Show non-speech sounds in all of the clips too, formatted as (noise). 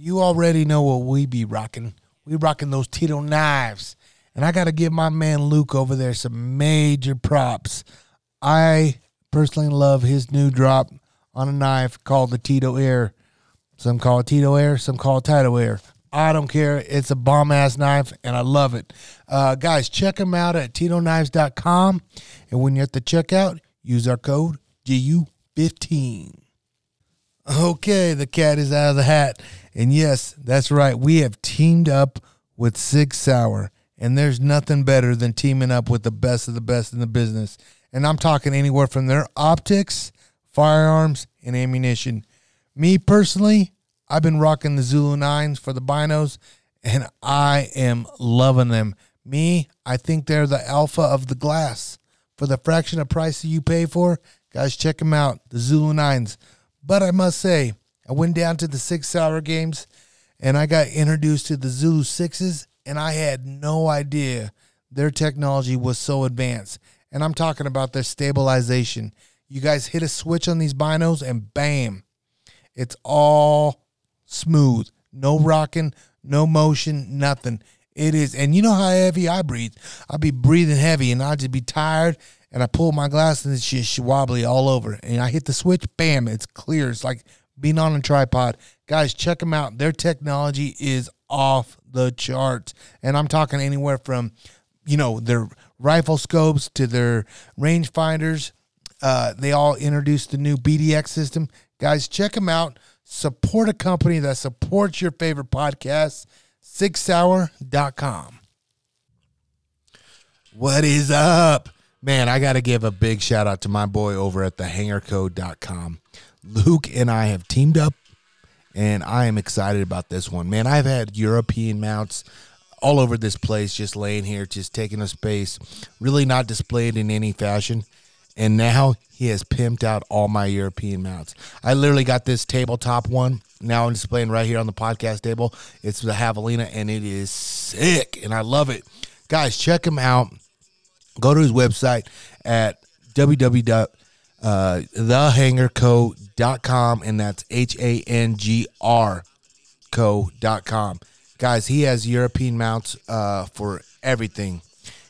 you already know what we be rocking. We rocking those Tito knives. And I got to give my man Luke over there some major props. I personally love his new drop on a knife called the Tito Air. Some call it Tito Air, some call it Tito Air. I don't care. It's a bomb ass knife, and I love it. Uh, guys, check them out at TitoKnives.com. And when you're at the checkout, use our code GU15. Okay, the cat is out of the hat. And yes, that's right. We have teamed up with Sig Sauer. And there's nothing better than teaming up with the best of the best in the business. And I'm talking anywhere from their optics, firearms, and ammunition. Me personally, I've been rocking the Zulu Nines for the binos, and I am loving them. Me, I think they're the alpha of the glass. For the fraction of price that you pay for, guys, check them out, the Zulu Nines. But I must say, I went down to the Sig Sauer games, and I got introduced to the Zulu Sixes, and I had no idea their technology was so advanced. And I'm talking about their stabilization. You guys hit a switch on these binos, and bam, it's all smooth. No rocking, no motion, nothing. It is, and you know how heavy I breathe. I'll be breathing heavy, and I'll just be tired, and I pull my glass, and it's just wobbly all over. And I hit the switch, bam, it's clear. It's like being on a tripod. Guys, check them out. Their technology is off the charts, and I'm talking anywhere from, you know, their rifle scopes to their range finders. Uh, they all introduced the new BDX system. Guys, check them out. Support a company that supports your favorite podcast, SigSauer.com. What is up? Man, I got to give a big shout out to my boy over at thehangercode.com. Luke and I have teamed up, and I am excited about this one. Man, I've had European mounts all over this place, just laying here, just taking a space, really not displayed in any fashion. And now he has pimped out all my European mounts. I literally got this tabletop one. Now I'm displaying right here on the podcast table. It's the Javelina, and it is sick, and I love it. Guys, check him out. Go to his website at www.thehangrco.com, and that's H A N G R co.com. Guys, he has European mounts uh, for everything.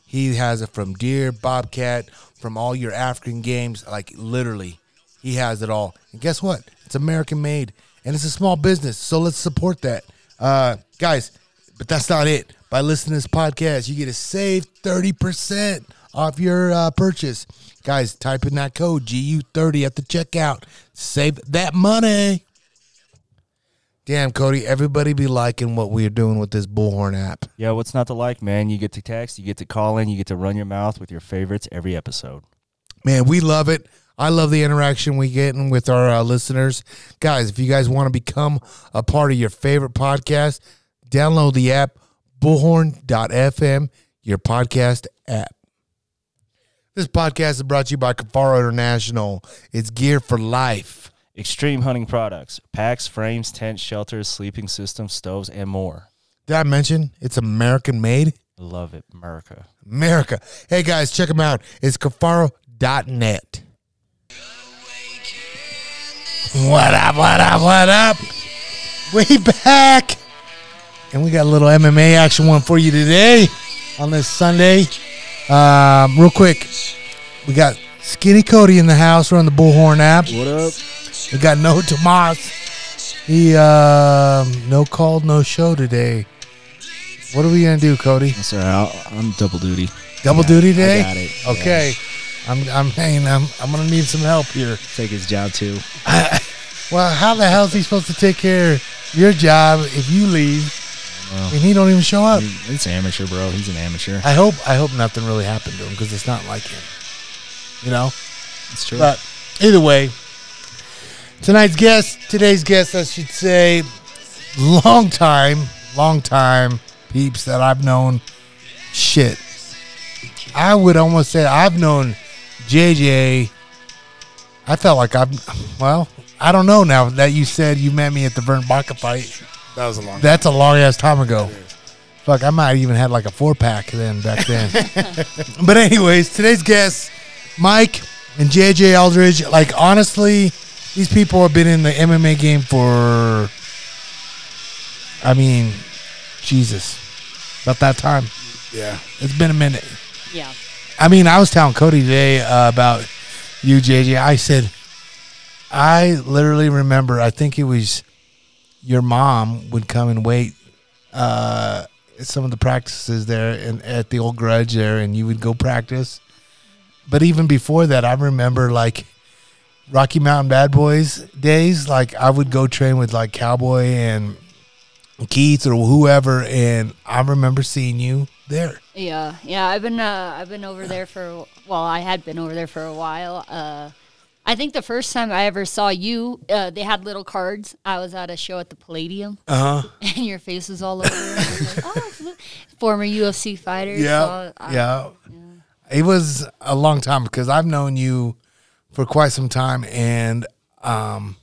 He has it from deer, bobcat, from all your African games. Like literally, he has it all. And guess what? It's American made, and it's a small business. So let's support that, uh, guys. But that's not it. By listening to this podcast, you get to save thirty percent off your uh, purchase. Guys, type in that code GU30 at the checkout. Save that money. Damn, Cody, everybody be liking what we're doing with this Bullhorn app. Yeah, what's not to like, man? You get to text, you get to call in, you get to run your mouth with your favorites every episode. Man, we love it. I love the interaction we get with our uh, listeners. Guys, if you guys want to become a part of your favorite podcast, download the app bullhorn.fm, your podcast app. This podcast is brought to you by Kifaru International. It's gear for life. Extreme hunting products, packs, frames, tents, shelters, sleeping systems, stoves, and more. Did I mention it's American made? Love it, America. America. Hey guys, check them out. It's Kifaru.net. What up, what up, what up? We back. And we got a little MMA action one for you today on this Sunday. Um, real quick, we got Skinny Cody in the house. We're on the Bullhorn app. What up? We got No Tomas. He um, no call, no show today. What are we gonna do, Cody? Sir, I'll, I'm double duty. Double Yeah, duty I today. got it. Okay. I'm I'm hanging. I'm I'm gonna need some help here. Take his job too. (laughs) Well, how the hell is he supposed to take care of your job if you leave Well, and he don't even show up? it's amateur, bro. He's an amateur. I hope I hope nothing really happened to him because it's not like him. You know. It's true. But either way, tonight's guest, today's guest, I should say, long time, long time peeps that I've known. Shit, I would almost say I've known JJ. I felt like I've, well, I don't know now that you said you met me at the Vern Baca fight. That was a long. That's a long ass time ago. Fuck, I might even had like a four pack then back then. (laughs) but anyways, today's guests, Mike and JJ Aldrich. Like honestly, these people have been in the MMA game for I mean, Jesus, about that time. Yeah. It's been a minute. Yeah. I mean, I was telling Cody today uh, about you, JJ. I said, I literally remember. I think it was your mom would come and wait uh, some of the practices there and at the old Grudge there, and you would go practice. But even before that, I remember like Rocky Mountain Bad Boys days. Like I would go train with like Cowboy and Keith or whoever, and I remember seeing you there. Yeah, yeah. I've been uh, I've been over there for well, I had been over there for a while. Uh, I think the first time I ever saw you, uh, they had little cards. I was at a show at the Palladium, Uh huh. (laughs) and your face was all over. Like, oh, former UFC fighter. Yeah, So I- yeah. It was a long time because I've known you for quite some time, and um,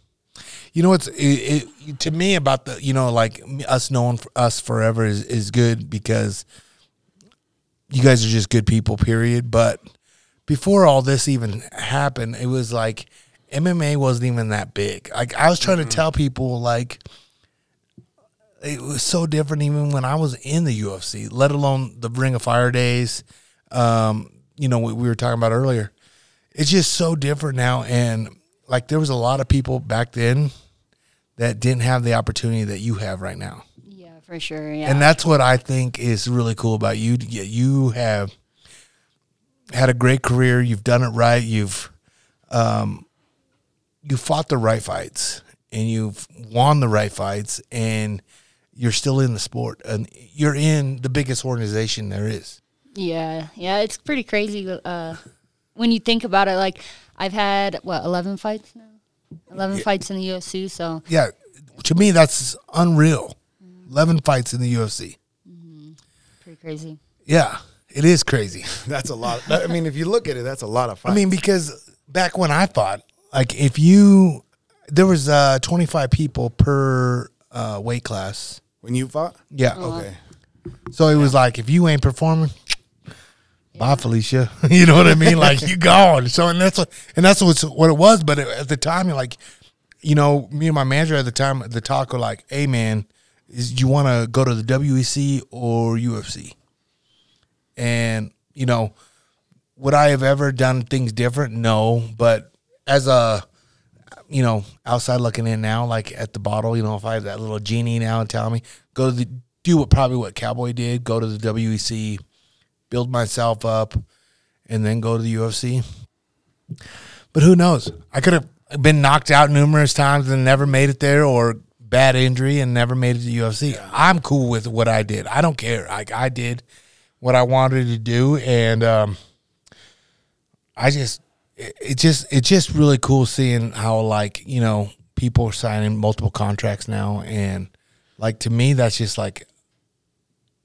you know what's it, it, to me about the you know like us knowing us forever is is good because you guys are just good people. Period. But before all this even happened, it was like MMA wasn't even that big. Like I was trying to tell people like it was so different even when I was in the UFC, let alone the Ring of Fire days. Um, you know, what we were talking about earlier. It's just so different now. And like there was a lot of people back then that didn't have the opportunity that you have right now. yeah, for sure. Yeah, And that's what I think is really cool about you. Yeah, You have had a great career. You've done it right. You've um, you fought the right fights, and you've won the right fights, and you're still in the sport, and you're in the biggest organization there is. Yeah, yeah, it's pretty crazy uh, when you think about it. Like I've had what eleven fights now, eleven fights in the UFC. So Yeah, to me that's unreal. Eleven fights in the UFC. pretty crazy. Yeah, it is crazy. (laughs) That's a lot. I mean, if you look at it, that's a lot of fun. I mean, because back when I fought, like if you, there was uh, 25 people per uh, weight class. when you fought? Yeah. Okay. So it was like if you ain't performing, bye Felicia. (laughs) you know what I mean? (laughs) Like you gone. So and that's what and that's what's what it was. But at the time, you're like, you know, me and my manager at the time, the talk were like, "Hey man, is do you want to go to the WEC or UFC?" And you know, would I have ever done things different? No, but as a you know, outside looking in now, like at the bottle, you know, if I had that little genie now and tell me, go to the, do what probably what Cowboy did, go to the WEC, build myself up, and then go to the UFC. But who knows? I could have been knocked out numerous times and never made it there, or bad injury and never made it to the UFC. I'm cool with what I did. I don't care. Like I did what I wanted to do, and um, I just it, it just it's just really cool seeing how like you know people are signing multiple contracts now, and like to me that's just like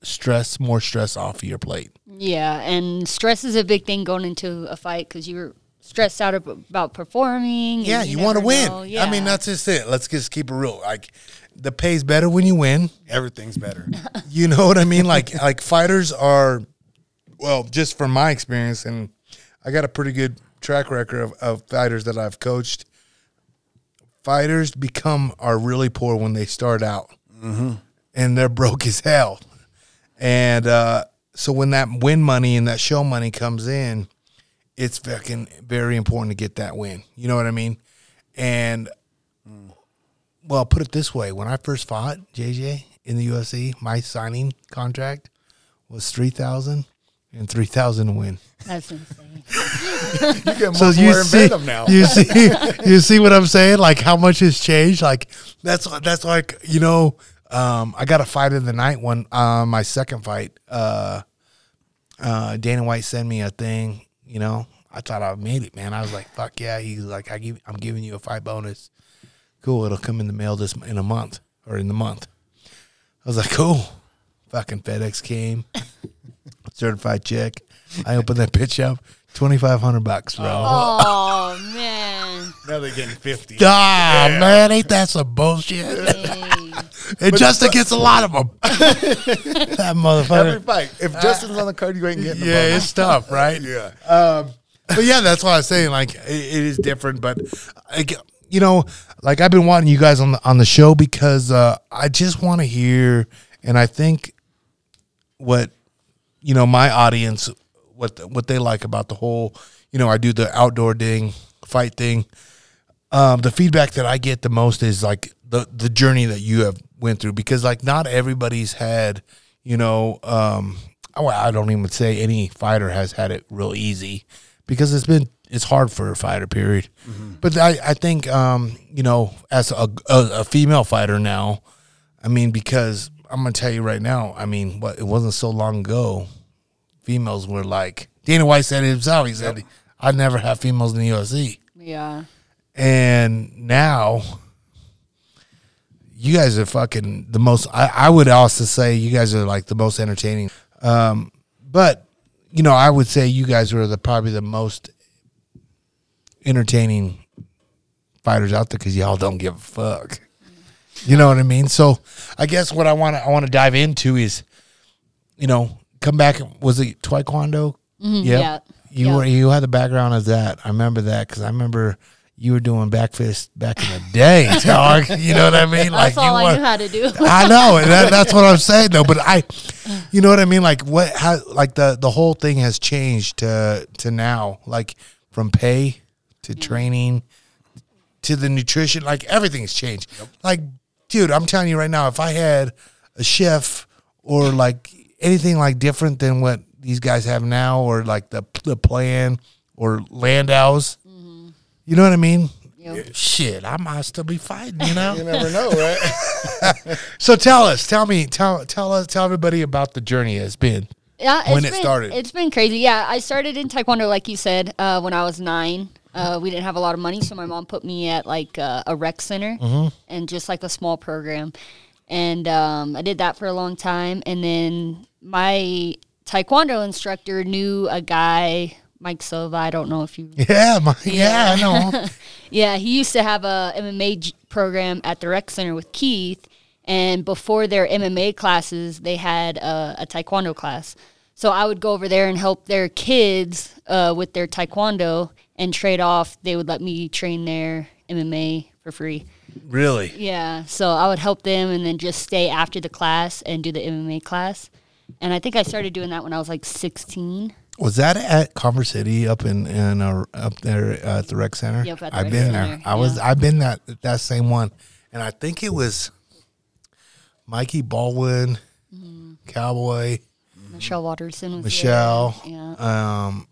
stress more stress off of your plate. Yeah, and stress is a big thing going into a fight because you're stressed out about performing. Yeah, you, want to win. know. I mean that's just it. Let's just keep it real. Like the pay's better when you win. Everything's better. (laughs) You know what I mean? Like like fighters are well, just from my experience and I got a pretty good track record of, of fighters that I've coached. Fighters become are really poor when they start out. And they're broke as hell. And uh, so when that win money and that show money comes in, it's fucking very important to get that win. You know what I mean? And well, I'll put it this way: when I first fought JJ in the UFC, my signing contract was three thousand and three thousand to win. That's insane. (laughs) You get So more you in see, Venom now. you see, (laughs) you see what I'm saying? Like how much has changed? Like that's that's like you know, um, I got a fight of the night one. Uh, my second fight, uh, uh, Dana White sent me a thing. You know, I thought I made it, man. I was like, fuck yeah. He's like, I give, I'm giving you a fight bonus. Cool, it'll come in the mail this in a month or in the month. I was like, cool. Fucking FedEx came, (laughs) certified check. I opened that bitch up, twenty five hundred bucks, bro. oh (laughs) man. now they're getting 50. Ah, man, ain't that some bullshit? Hey. and Justin gets a lot of them. (laughs) that motherfucker. Every fight. If Justin's on the card, you ain't getting the Yeah, bonus. it's tough, right? Yeah. Um, but yeah, that's what I was saying. Like, it, it is different, but like, you know, like I've been wanting you guys on the on the show because uh, I just want to hear, and I think what you know my audience what what they like about the whole you know I do the outdoor thing fight thing. Um, the feedback that I get the most is like the the journey that you have went through because like not everybody's had you know um, I, I don't even say any fighter has had it real easy because it's been it's hard for a fighter period. But I I think um, you know as a, a a female fighter now, I mean because I'm gonna tell you right now, I mean what it wasn't so long ago females were like Dana White said it himself. He said, "I'd never have females in the UFC." Yeah. And now, you guys are fucking the most. I, I would also say you guys are like the most entertaining. Um, but you know, I would say you guys are the probably the most entertaining fighters out there because y'all don't give a fuck. You know what I mean? So I guess what I want to I want to dive into is, you know, come back. Was it Taekwondo? Mhm, Yep. Yeah. You Yeah. were you had the background of that. I remember that because I remember you were doing back fist back in the day, (laughs) dog. You know what I mean? That's all you I knew how to do. (laughs) I know, and (laughs) that, that's what I'm saying though. But I, you know what I mean? Like what? How? Like the the whole thing has changed to to now, like from pay to training to the nutrition. Like everything's changed. Like, dude, I'm telling you right now, if I had a chef or like anything like different than what these guys have now, or like the the plan or Landau's, you know what I mean? Yep. Shit, I might still be fighting. You know. (laughs) You never know, right? (laughs) So tell us, tell me, tell tell us, tell everybody about the journey it's been. Yeah, it's when it started. It's been crazy. Yeah, I started in Taekwondo, like you said, uh, when I was nine. Uh, we didn't have a lot of money, so my mom put me at like uh, a rec center Mm-hmm. and just like a small program. And um, I did that for a long time. And then my Taekwondo instructor knew a guy, Mike Silva. I don't know if you (laughs) Yeah, my, yeah, I know. (laughs) Yeah, he used to have a MMA j- program at the rec center with Keith, and before their MMA classes, they had a, a taekwondo class. So I would go over there and help their kids uh, with their taekwondo, and trade off. They would let me train their MMA for free. really? Yeah, so I would help them, and then just stay after the class and do the MMA class. And I think I started doing that when I was like 16. Was that at Commerce City up in in uh, up there at the rec center? Yep, at the I've rec been center, there. I was. I've been that that same one, and I think it was Mikey Baldwin, Mm-hmm. Cowboy, Michelle Waterson, was Michelle. there. Yeah. Um,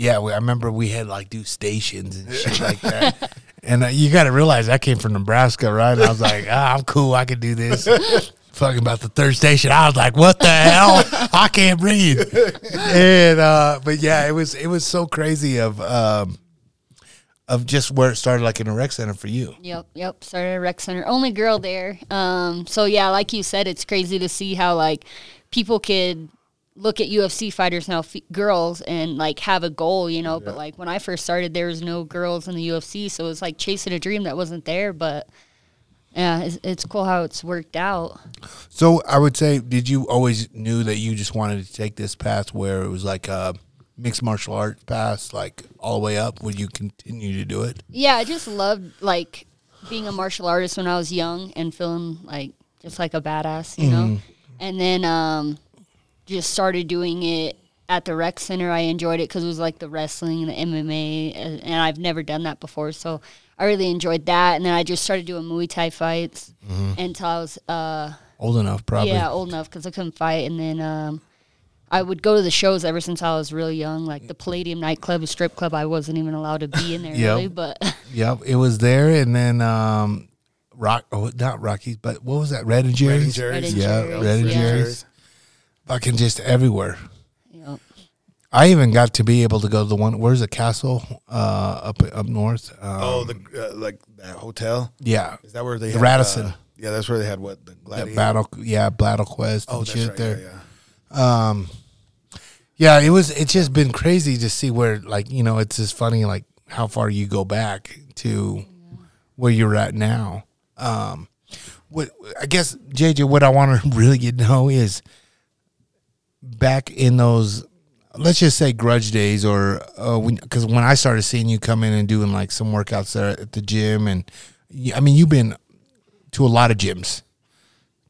yeah, we, I remember we had like do stations and shit (laughs) like that. And uh, you got to realize I came from Nebraska, right? And I was like, ah, I'm cool. I can do this. (laughs) Fucking about the third station, I was like, "What the hell? I can't breathe." And uh, but yeah, it was it was so crazy of um, of just where it started, like in a rec center for you. Yep, yep. Started at rec center. Only girl there. Um, so yeah, like you said, it's crazy to see how like people could look at UFC fighters now, f- girls, and like have a goal, you know. But like when I first started, there was no girls in the UFC, so it was like chasing a dream that wasn't there. But yeah, it's, it's cool how it's worked out. So I would say, did you always knew that you just wanted to take this path where it was like a mixed martial arts path, like all the way up? Would you continue to do it? Yeah, I just loved like being a martial artist when I was young and feeling like just like a badass, you know. And then um, just started doing it at the rec center. I enjoyed it because it was like the wrestling, and the MMA, and and I've never done that before, so I really enjoyed that. And then I just started doing Muay Thai fights until I was uh, Old enough, probably. yeah old enough because I couldn't fight, and then. Um, I would go to the shows ever since I was really young, like the Palladium nightclub, a strip club. I wasn't even allowed to be in there (laughs) Yep. really, but (laughs) Yep, it was there, and then um, Rock, oh, not Rockies, but what was that? Red and Jerry's. Red and Jerry's. Red and Yeah, Jerry's, Red and yeah. Jerry's. Fucking just everywhere. you I even got to be able to go to the one. Where's the castle? Uh, up up north. Um, Oh, the uh, like that hotel. yeah, Is that where they The had, Radisson. Uh, yeah, that's where they had what the that battle. Yeah, Battle Quest Oh, and that's shit right. there. Yeah, yeah. Um, yeah, it was. It's just been crazy to see where, like, you know, it's just funny, like how far you go back to where you're at now. Um, what I guess JJ, what I want to (laughs) really get to know is back in those. let's just say grudge days or uh, because when, I started seeing you come in and doing like some workouts there at the gym and i mean you've been to a lot of gyms,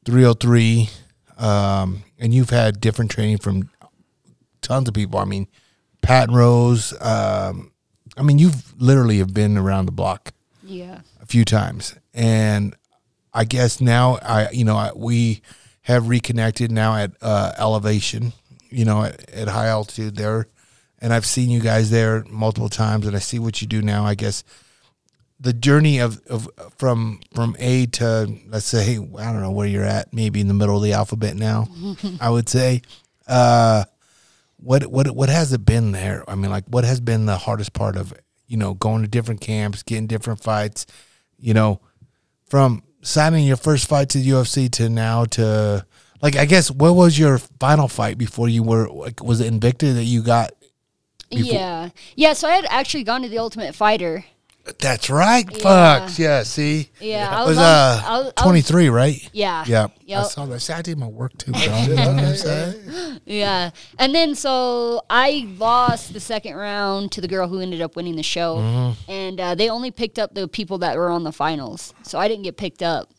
three hundred three, um, and you've had different training from tons of people. I mean, Pat and Rose. Um, I mean, you've literally have been around the block Yeah. a few times, and I guess now I, you know, I, we have reconnected now at uh, elevation, you know, at, at high altitude there, and I've seen you guys there multiple times, and I see what you do now. I guess the journey of, of from from A to let's say I don't know where you're at, maybe in the middle of the alphabet now. (laughs) I would say, uh, what what what has it been there? I mean, like what has been the hardest part of you know going to different camps, getting different fights, you know, from signing your first fight to the UFC to now to like I guess what was your final fight before you were like was it Invicta that you got? Before- Yeah. Yeah. So I had actually gone to the Ultimate Fighter. That's right. Yeah. Fuck yeah. See, Yeah. I was, was on, uh I was, I was- twenty three, right? Yeah. Yeah, I Yep. saw that. See, I did my work too, bro. You know what I'm saying? (laughs) Yeah. And then so I lost the second round to the girl who ended up winning the show. Mm-hmm. And uh, they only picked up the people that were on the finals. So I didn't get picked up.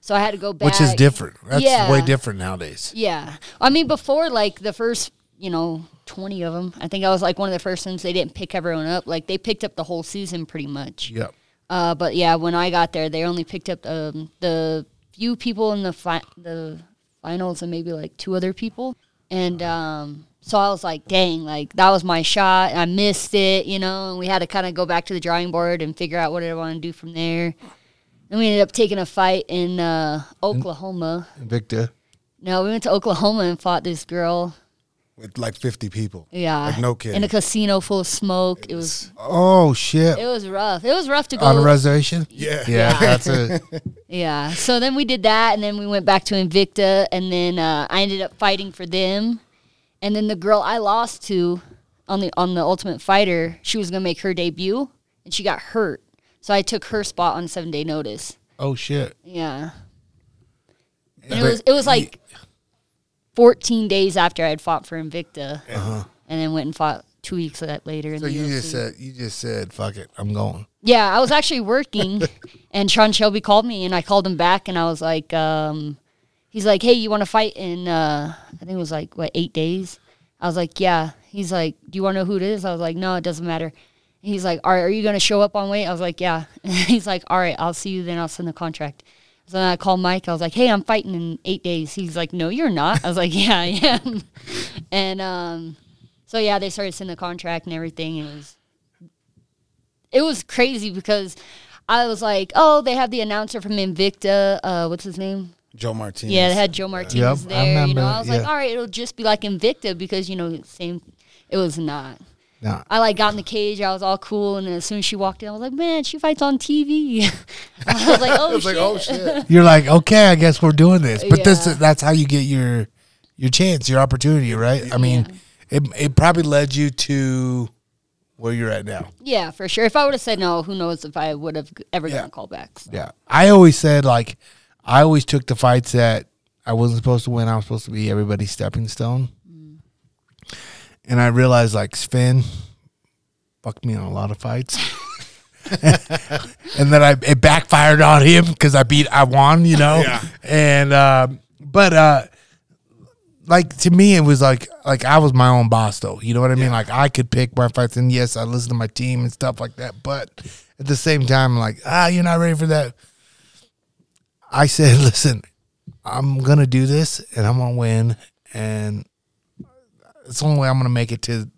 So I had to go back. Which is different. That's Yeah. way different nowadays. Yeah. I mean, before, like, the first, you know, 20 of them, I think I was like one of the first ones they didn't pick everyone up. Like, they picked up the whole season pretty much. Yep. Uh, but yeah, when I got there, they only picked up um, the few people in the fi- the finals and maybe like two other people. And um, so I was like, dang, like that was my shot. I missed it, you know. And we had to kind of go back to the drawing board and figure out what I want to do from there. And we ended up taking a fight in uh, Oklahoma. Invicta. No, we went to Oklahoma and fought this girl. With like 50 people. Yeah, Like, no kids In a casino full of smoke. It was Oh shit. it was rough. It was rough to go. On a reservation? Yeah. Yeah, that's it. (laughs) Yeah. So then we did that, and then we went back to Invicta, and then uh, I ended up fighting for them, and then the girl I lost to on the on the Ultimate Fighter, she was gonna make her debut, and she got hurt, so I took her spot on seven day notice. Oh shit. Yeah. And it was it was like fourteen days after I had fought for Invicta, and then went and fought two weeks la- later. In So the you UFC. just said you just said fuck it, I'm going. Yeah, I was actually working, (laughs) and Sean Shelby called me, and I called him back, and I was like, um, he's like, hey, you want to fight in, uh, I think it was like, what, eight days? I was like, yeah. He's like, do you want to know who it is? I was like, no, it doesn't matter. He's like, all right, are you going to show up on weight? I was like, yeah. (laughs) he's like, all right, I'll see you then. I'll send the contract. So then I called Mike. I was like, hey, I'm fighting in eight days. He's like, no, you're not. I was like, yeah, I am. (laughs) and um, so, yeah, they started sending the contract and everything. And it was it was crazy because I was like, oh, they have the announcer from Invicta. Uh, what's his name? Joe Martinez. Yeah, they had Joe Martinez Yep, I there. you know, I was like, all right, it'll just be like Invicta because you know, same. It was not. Nah. I like got in the cage. I was all cool, and as soon as she walked in, I was like, man, she fights on TV. (laughs) I was like, (laughs) oh was shit. like, oh shit. You're like, okay, I guess we're doing this. But this that's how you get your your chance, your opportunity, right? I mean, it it probably led you to where you're at now. Yeah, for sure. If I would have said no, who knows if I would have ever Yeah. gotten callbacks. Yeah. I always said like I always took the fights that I wasn't supposed to win. I was supposed to be everybody's stepping stone. And I realized like Sven fucked me in a lot of fights. and then I it backfired on him because I beat I won, you know. Yeah. And um but uh like to me it was like like I was my own boss though. You know what I mean? Like I could pick my fights and yes, I listen to my team and stuff like that. But at the same time, like, ah, you're not ready for that. I said, listen, I'm gonna do this and I'm gonna win and it's the only way I'm gonna make it to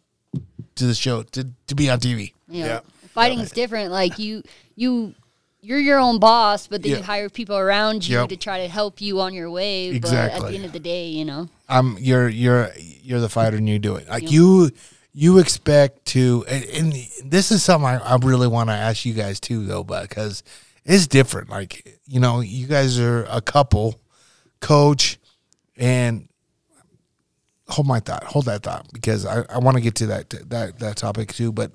to the show to, to be on TV. You know, Yeah. Fighting is different. Like you, you, you're your own boss, but then Yeah. you hire people around you Yep. to try to help you on your way. But at the end of the day, you know, I'm you're you're you're the fighter and you do it. Like you you expect to and, and this is something I, I really want to ask you guys too though, but because it's different. Like, you know, you guys are a couple, coach, and hold my thought, hold that thought, because I, I want to get to that that that topic too. But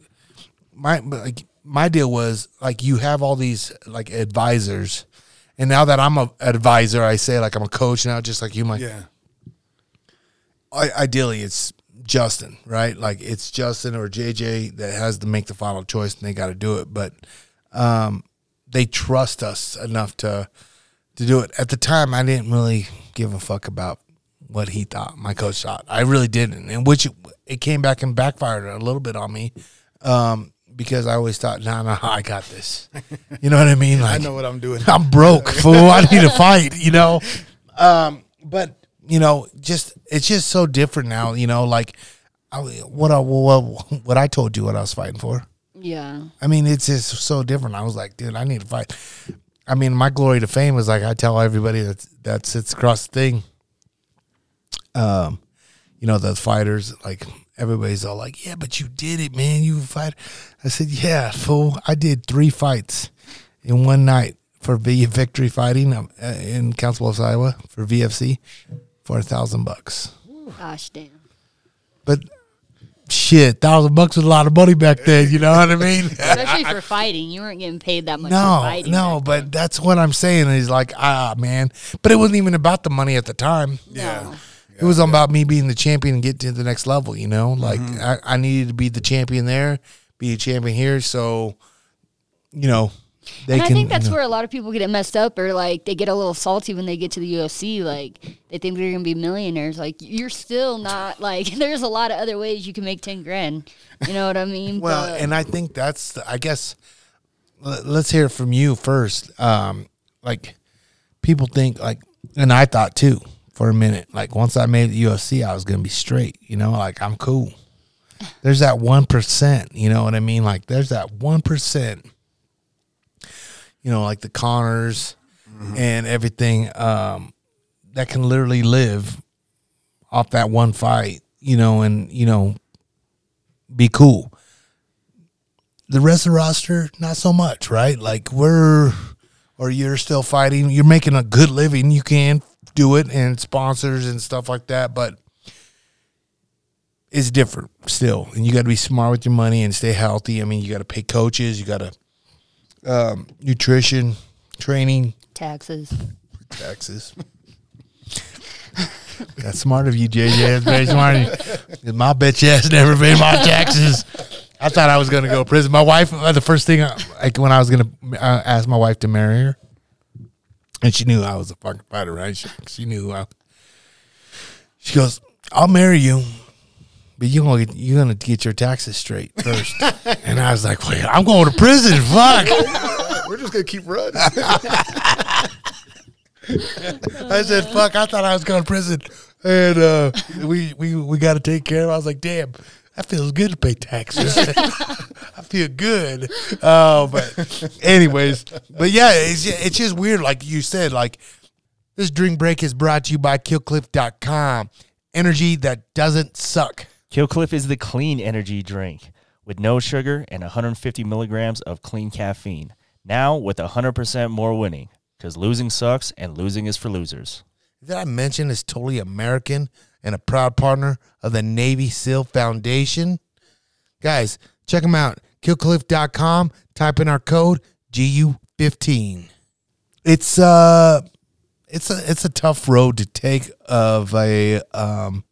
my like my deal was like you have all these like advisors, and now that I'm a advisor, I say like I'm a coach now, just like you, Mike Yeah. I, ideally it's Justin, right? Like it's Justin or JJ that has to make the final choice, and they got to do it. But um, they trust us enough to to do it. At the time, I didn't really give a fuck about what he thought, my coach thought. I really didn't, and which it came back and backfired a little bit on me. Um, because I always thought, nah, nah, I got this. (laughs) You know what I mean? Like, I know what I'm doing. I'm broke, fool. I need to (laughs) fight, you know. Um, but you know, just it's just so different now. You know, like I, what I what, what I told you what I was fighting for. Yeah. I mean, it's just so different. I was like, dude, I need to fight. I mean, my glory to fame is like I tell everybody that that sits across the thing. Um, you know, the fighters like everybody's all like, yeah, but you did it, man. You fight. I said, yeah, fool. I did three fights in one night for V Victory Fighting um, uh, in Council Bluffs, Iowa for VFC for a thousand bucks. Gosh damn. But shit, thousand bucks was a lot of money back then. You know what I mean? (laughs) Especially for fighting. You weren't getting paid that much for No, fighting. no, back but that's what I'm saying is like, ah, man. But it wasn't even about the money at the time. then. Yeah. It was about me being the champion and get to the next level, you know? Like, Mm-hmm. I, I needed to be the champion there, be a champion here. So, you know, they and can. I think that's you know- where a lot of people get it messed up, or like they get a little salty when they get to the UFC. Like they think they're gonna be millionaires. Like you're still not. (laughs) Like there's a lot of other ways you can make ten grand. You know what I mean? (laughs) Well, But- and I think that's, the- I guess, l- let's hear from you first. Um, like, people think, like, and I thought too for a minute, like, once I made the UFC, I was to be straight, you know, like, I'm cool. There's that 1%, you know what I mean? Like, there's that 1%, you know, like the Conors and everything um, that can literally live off that one fight, you know, and, you know, be cool. The rest of the roster, not so much, right? Like we're, or you're still fighting. You're making a good living. You can do it, and sponsors and stuff like that. But it's different still, and you got to be smart with your money and stay healthy. I mean, you got to pay coaches. You got to um, nutrition, training, taxes. taxes. (laughs) That's smart of you, JJ. That's very smart. of you. My bitch ass never paid my taxes. I thought I was going to go to prison. My wife, uh, the first thing, I- like when I was going to uh, ask my wife to marry her, and she knew I was a fucking fighter, right? She, she knew I. She goes, "I'll marry you, but you gonna get, you're gonna get your taxes straight first. (laughs) and I was like, "Wait, I'm going to prison. Fuck." We're just gonna keep running. (laughs) I said, "Fuck!" I thought I was going to prison, and uh, we we we got to take care of. it. I was like, "Damn, that feels good to pay taxes. (laughs) I feel good." Oh, but anyways, but yeah, it's it's just weird. Like you said, like this drink break is brought to you by KillCliff.com. Energy that doesn't suck. Killcliff is the clean energy drink with no sugar and 150 milligrams of clean caffeine. Now with 100% more winning because losing sucks and losing is for losers. Did I mention it's totally American and a proud partner of the Navy SEAL Foundation? Guys, check them out. Killcliff.com. Type in our code GU15. It's uh it's a it's a tough road to take of a um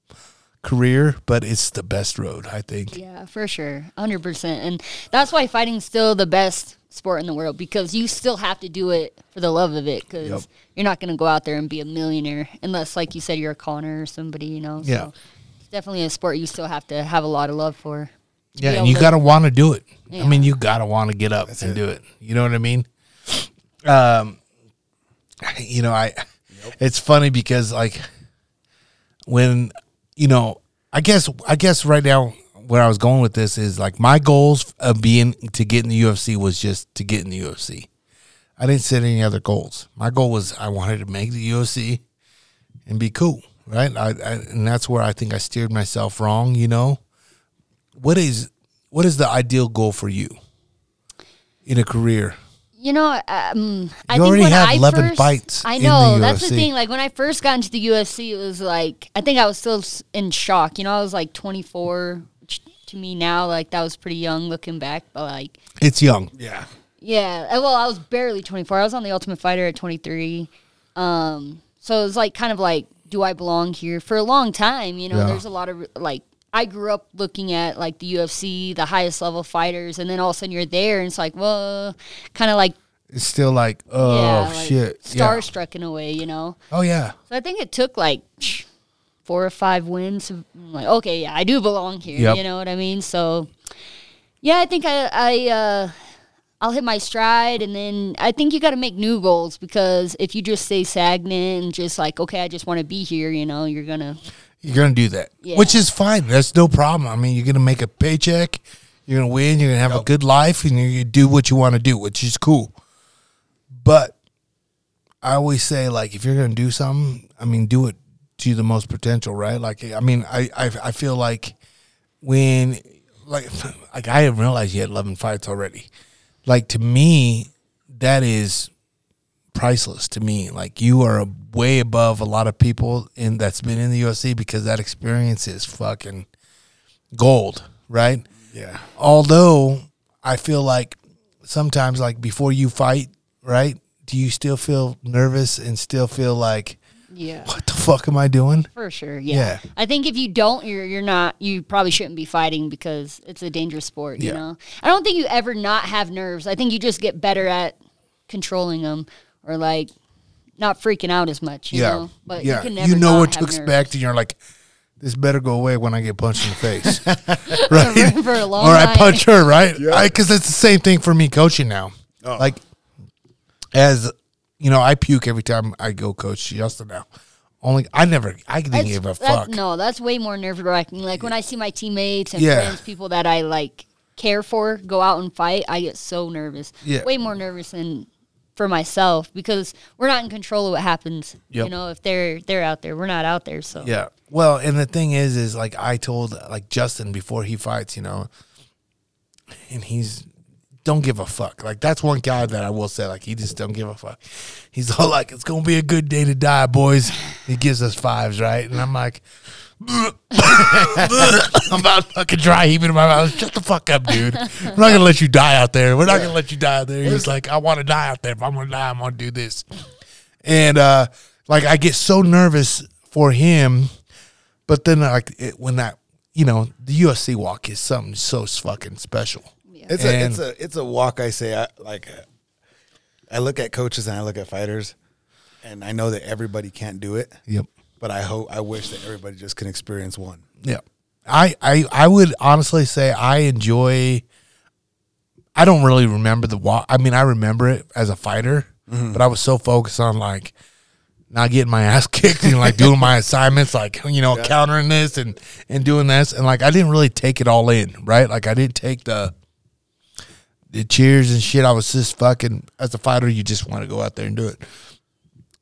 career, but it's the best road, I think. Yeah, for sure, hundred percent, and that's why fighting's still the best sport in the world because you still have to do it for the love of it because Yep. you're not going to go out there and be a millionaire unless, like you said, you're a Conor or somebody, you know. Yeah. So it's definitely a sport you still have to have a lot of love for. Yeah, and you got to want to do it. I mean, you got to want to get up and it. do it. You know what I mean? Um, (laughs) you know, I. It's funny because like when you know, I guess I guess right now where I was going with this is like my goals of being to get in the UFC was just to get in the UFC. I didn't set any other goals. My goal was I wanted to make the UFC and be cool, right? I, I and that's where I think I steered myself wrong. You know, what is what is the ideal goal for you in a career? You know, um, I You already when have I 11 fights I know the that's the thing. Like when I first got into the UFC, it was like I think I was still in shock. You know, I was like 24. which To me now, like that was pretty young looking back, but like It's young. yeah. yeah, uh, well, I was barely 24. I was on the Ultimate Fighter at 23. Um, so it was like kind of like, do I belong here for a long time? You know, Yeah. there's a lot of like I grew up looking at like the UFC, the highest level fighters, and then all of a sudden you're there, and it's like, well, kind of like It's still like, oh yeah, like shit. Yeah. starstruck in a way, you know. Oh yeah. So I think it took like four or five wins. I'm like, okay, yeah, I do belong here. Yep. You know what I mean? So, yeah, I think I, I, uh, I'll hit my stride, and then I think you got to make new goals because if you just stay stagnant and just like, okay, I just want to be here, you know, you're gonna, You're gonna do that, Yeah. which is fine. That's no problem. I mean, you're gonna make a paycheck. You're gonna win. You're gonna have a good life, and you do what you want to do, which is cool. But I always say, like, if you're gonna do something, I mean, do it to the most potential, right? Like, I mean, I I, I feel like when like (laughs) like I didn't realize you had 11 fights already. Like to me, that is priceless to me. Like you are way above a lot of people in that's been in the UFC because that experience is fucking gold, right? Yeah. Although I feel like sometimes like before you fight, right? Do you still feel nervous and still feel like yeah, what the fuck am I doing? for sure. Yeah. Yeah. I think if you don't, you're you're not. You probably shouldn't be fighting because it's a dangerous sport. You Yeah. know. I don't think you ever not have nerves. I think you just get better at controlling them or like not freaking out as much. You yeah. Know? But yeah. you can never you know not what to have nerves. expect and you're like this better go away when I get punched in the face. (laughs) (laughs) right? for a long or I night. punch her, right? Because it's the same thing for me coaching now. Oh. Like, as you know, I puke every time I go coach Justin now. Only I never, I didn't That's- give a that- fuck. no, that's way more nerve wracking. Like when I see my teammates and Yeah. friends, people that I like care for, go out and fight, I get so nervous. Yeah. Way more nervous than for myself because we're not in control of what happens. Yep. You know, if they're they're out there, we're not out there. So Yeah. Well, and the thing is, is like I told like Justin before he fights, you know, and he's don't give a fuck. Like that's one guy that I will say, like he just don't give a fuck. He's all like, "It's gonna be a good day to die, boys." He gives us fives, right? And I'm like, (laughs) I'm about to fucking dry heaving in my mouth. Shut the fuck up, dude. We're not gonna let you die out there. We're not gonna let you die out there. He's like, I want to die out there. If I'm gonna die, I'm gonna do this. And uh, like I get so nervous for him, but then like it, when that you know the UFC walk is something so fucking special. It's a And- it's a it's a walk. I say I like. I look at coaches and I look at fighters, and I know that everybody can't do it. Yep. But I hope I wish that everybody just can experience one. Yeah. I, I I would honestly say I enjoy I don't really remember the walk. I mean, I remember it as a fighter, mm-hmm. but I was so focused on like not getting my (laughs) ass kicked and like doing my assignments, like you know, countering this and and doing this, and like I didn't really take it all in, right? Like I didn't take the the cheers and shit. I was just fucking as a fighter, you just want to go out there and do it.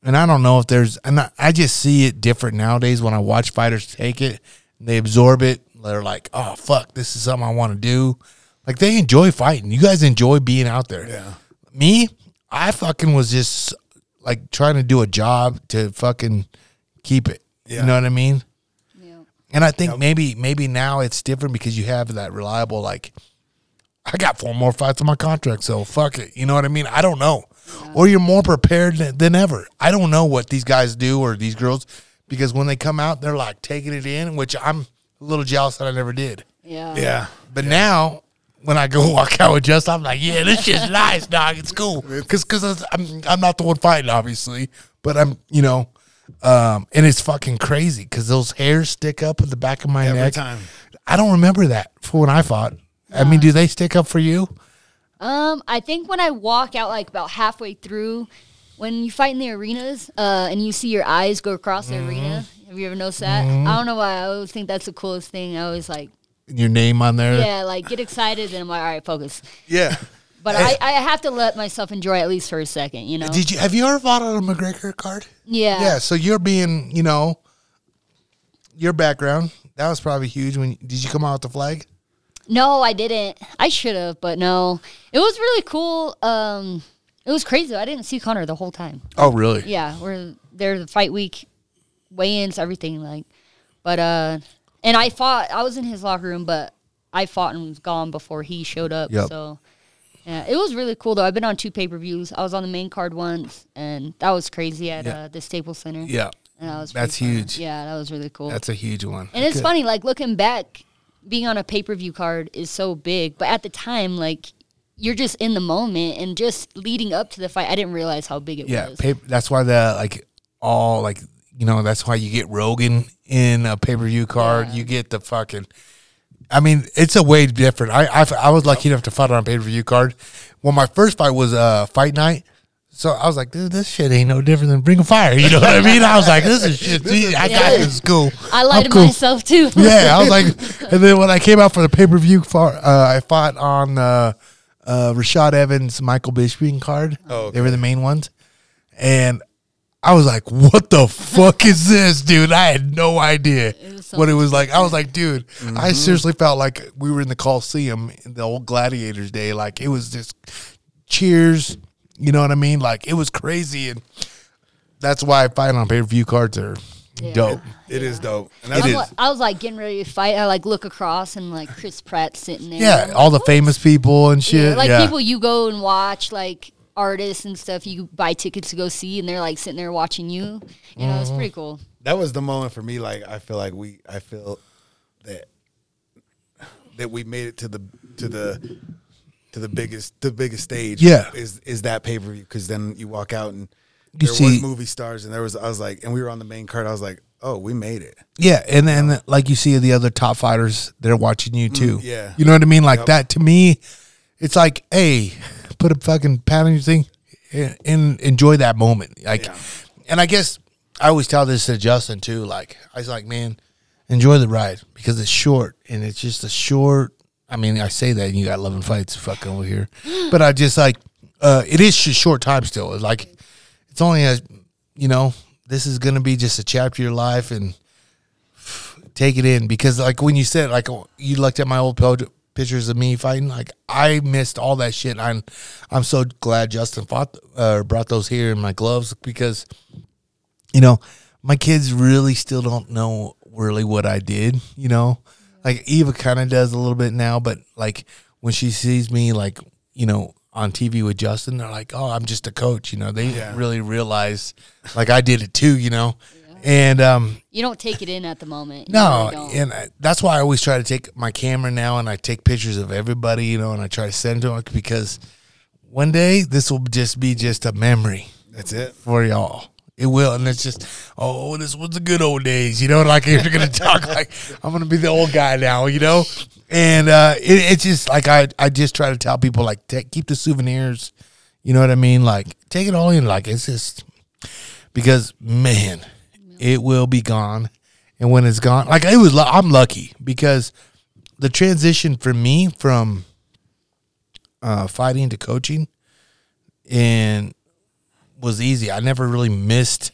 And I don't know if there's, and I, I just see it different nowadays when I watch fighters take it, and they absorb it. They're like, oh fuck, this is something I want to do. Like they enjoy fighting. You guys enjoy being out there. Yeah. Me, I fucking was just like trying to do a job to fucking keep it. Yeah. You know what I mean? Yeah. And I think maybe maybe now it's different because you have that reliable like I got four more fights on my contract, so fuck it. You know what I mean? I don't know. Or you're more prepared than, than ever. I don't know what these guys do or these girls because when they come out, they're like taking it in, which I'm a little jealous that I never did. Yeah. Yeah. But now, when I go (laughs) walk out with Justin, I'm like, yeah, this shit's (laughs) nice, dog. It's cool. Because cause I'm, I'm not the one fighting, obviously. But I'm, you know, um, and it's fucking crazy because those hairs stick up at the back of my neck. Every neck. time. I don't remember that for when I fought. I mean, do they stick up for you? Um, I think when I walk out like about halfway through, when you fight in the arenas, uh, and you see your eyes go across the arena. Have you ever noticed that? I don't know why. I always think that's the coolest thing. I always like, Your name on there? yeah, like get excited, and I'm like, all right, focus. Yeah. But I, I have to let myself enjoy at least for a second, you know? Did you have you ever fought on a McGregor card? yeah. Yeah. So you're being, you know, your background that was probably huge. When did you come out with the flag? No, I didn't. I should have, but no. It was really cool. Um, it was crazy. I didn't see Conor the whole time. Oh, really? Yeah, we're there the fight week, weigh-ins, everything like. But uh, and I fought. I was in his locker room, but I fought and was gone before he showed up. Yep. So. Yeah, it was really cool though. I've been on two pay per views. I was on the main card once, and that was crazy at Yeah. uh, the Staples Center. Yeah. And that was That's fun. huge. Yeah, that was really cool. That's a huge one. and it's Good. funny, like looking back, being on a pay per view card is so big, but at the time, like you're just in the moment and just leading up to the fight, I didn't realize how big it Yeah, was. pay, that's why the like all like you know that's why you get Rogan in a pay per view card. Yeah. You get the fucking. I mean, it's a way different. I I, I was lucky enough to fight on a pay per view card. Well, my first fight was uh, fight night. So I was like, dude, this shit ain't no different than Ring of Fire. You know what I mean? I was like, this is shit. dude, I got this. Cool. I lied I'm to cool. myself too. (laughs) yeah, I was like, (laughs) and then when I came out for the pay per view, uh, I fought on uh, uh, Rashad Evans, Michael Bisping card. Oh, They were the main ones, and I was like, "What the fuck is this, dude?" I had no idea was so what it was like. I was like, "Dude, I seriously felt like we were in the Coliseum in the old Gladiators day. Like it was just cheers." You know what I mean? Like it was crazy, and that's why I fight on pay per view cards are Yeah. dope. It is dope. And It I'm like- I was like getting ready to fight. I like look across and like Chris Pratt sitting there. Yeah, I'm all the like, famous people and Yeah, shit. like yeah. people you go and watch, like artists and stuff. You buy tickets to go see, and they're like sitting there watching you. You know, it's Mm-hmm. pretty cool. that was the moment for me. Like I feel like we, I feel that that we made it to the to the to the biggest the biggest stage. Yeah. is is that pay per view? Because then you walk out and You there see- was movie stars, and there was I was like, and we were on the main card. I was like, oh, we made it. Yeah, and then like you see the other top fighters, they're watching you too. Mm, yeah. you know what I mean. Like Yep. that to me, it's like, hey, (laughs) put a fucking pat on your thing and, and enjoy that moment. Like, Yeah. and I guess I always tell this to Justin too. Like, I was like, man, enjoy the ride because it's short and it's just a short. I mean, I say that and you got eleven fights fucking over here, but I just like uh, it is a short time still. It's like it's only a you know this is gonna be just a chapter of your life and take it in. Because like when you said like you looked at my old pictures of me fighting like I missed all that shit. I'm I'm so glad Justin fought uh, brought those here in my gloves because you know my kids really still don't know really what I did you know like Eva kind of does a little bit now but like when she sees me like you know on TV with Justin they're like oh I'm just a coach you know they Yeah. really realize like I did it too you know and um You don't take it in at the moment. You no, really and I, that's why I always try to take my camera now and I take pictures of everybody, you know, and I try to send them because one day this will just be just a memory That's it. for y'all. It will, and it's just, oh, this was the good old days, you know. Like if (laughs) you're gonna talk like I'm gonna be the old guy now, you know. And uh, it, it's just like I, I just try to tell people like take, keep the souvenirs, you know what I mean? Like take it all in. Like it's just because man, it will be gone, and when it's gone, like it was, I'm lucky because the transition for me from uh, fighting to coaching and was easy. I never really missed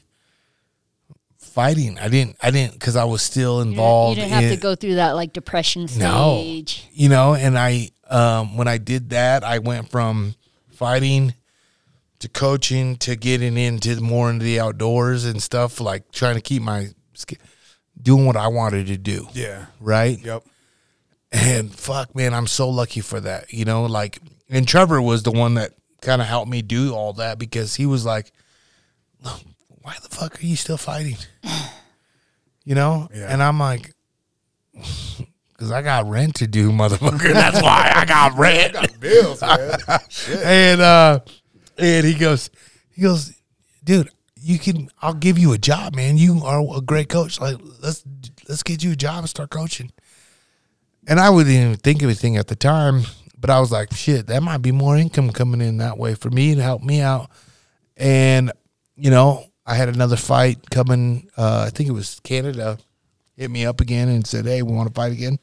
fighting. I didn't. I didn't because I was still involved. You didn't have in, to go through that like depression No. stage. You know, and I um, when I did that, I went from fighting to coaching to getting into more into the outdoors and stuff, like trying to keep my doing what I wanted to do. Yeah. Right. Yep. And fuck, man, I'm so lucky for that. You know, like, and Trevor was the one that kind of helped me do all that because he was like, why the fuck are you still fighting? (laughs) You know? Yeah. And I'm like, (laughs) because I got rent to do, motherfucker. That's why I got (laughs) rent. Bills, man. Shit. and, uh, and he goes, he goes, dude, you can, I'll give you a job, man. You are a great coach. Like, let's, let's get you a job and start coaching. And I wouldn't even think of anything at the time, but I was like, shit, that might be more income coming in that way for me to help me out. And, you know, I had another fight coming, uh, I think it was Canada, hit me up again and said, hey, we want to fight again.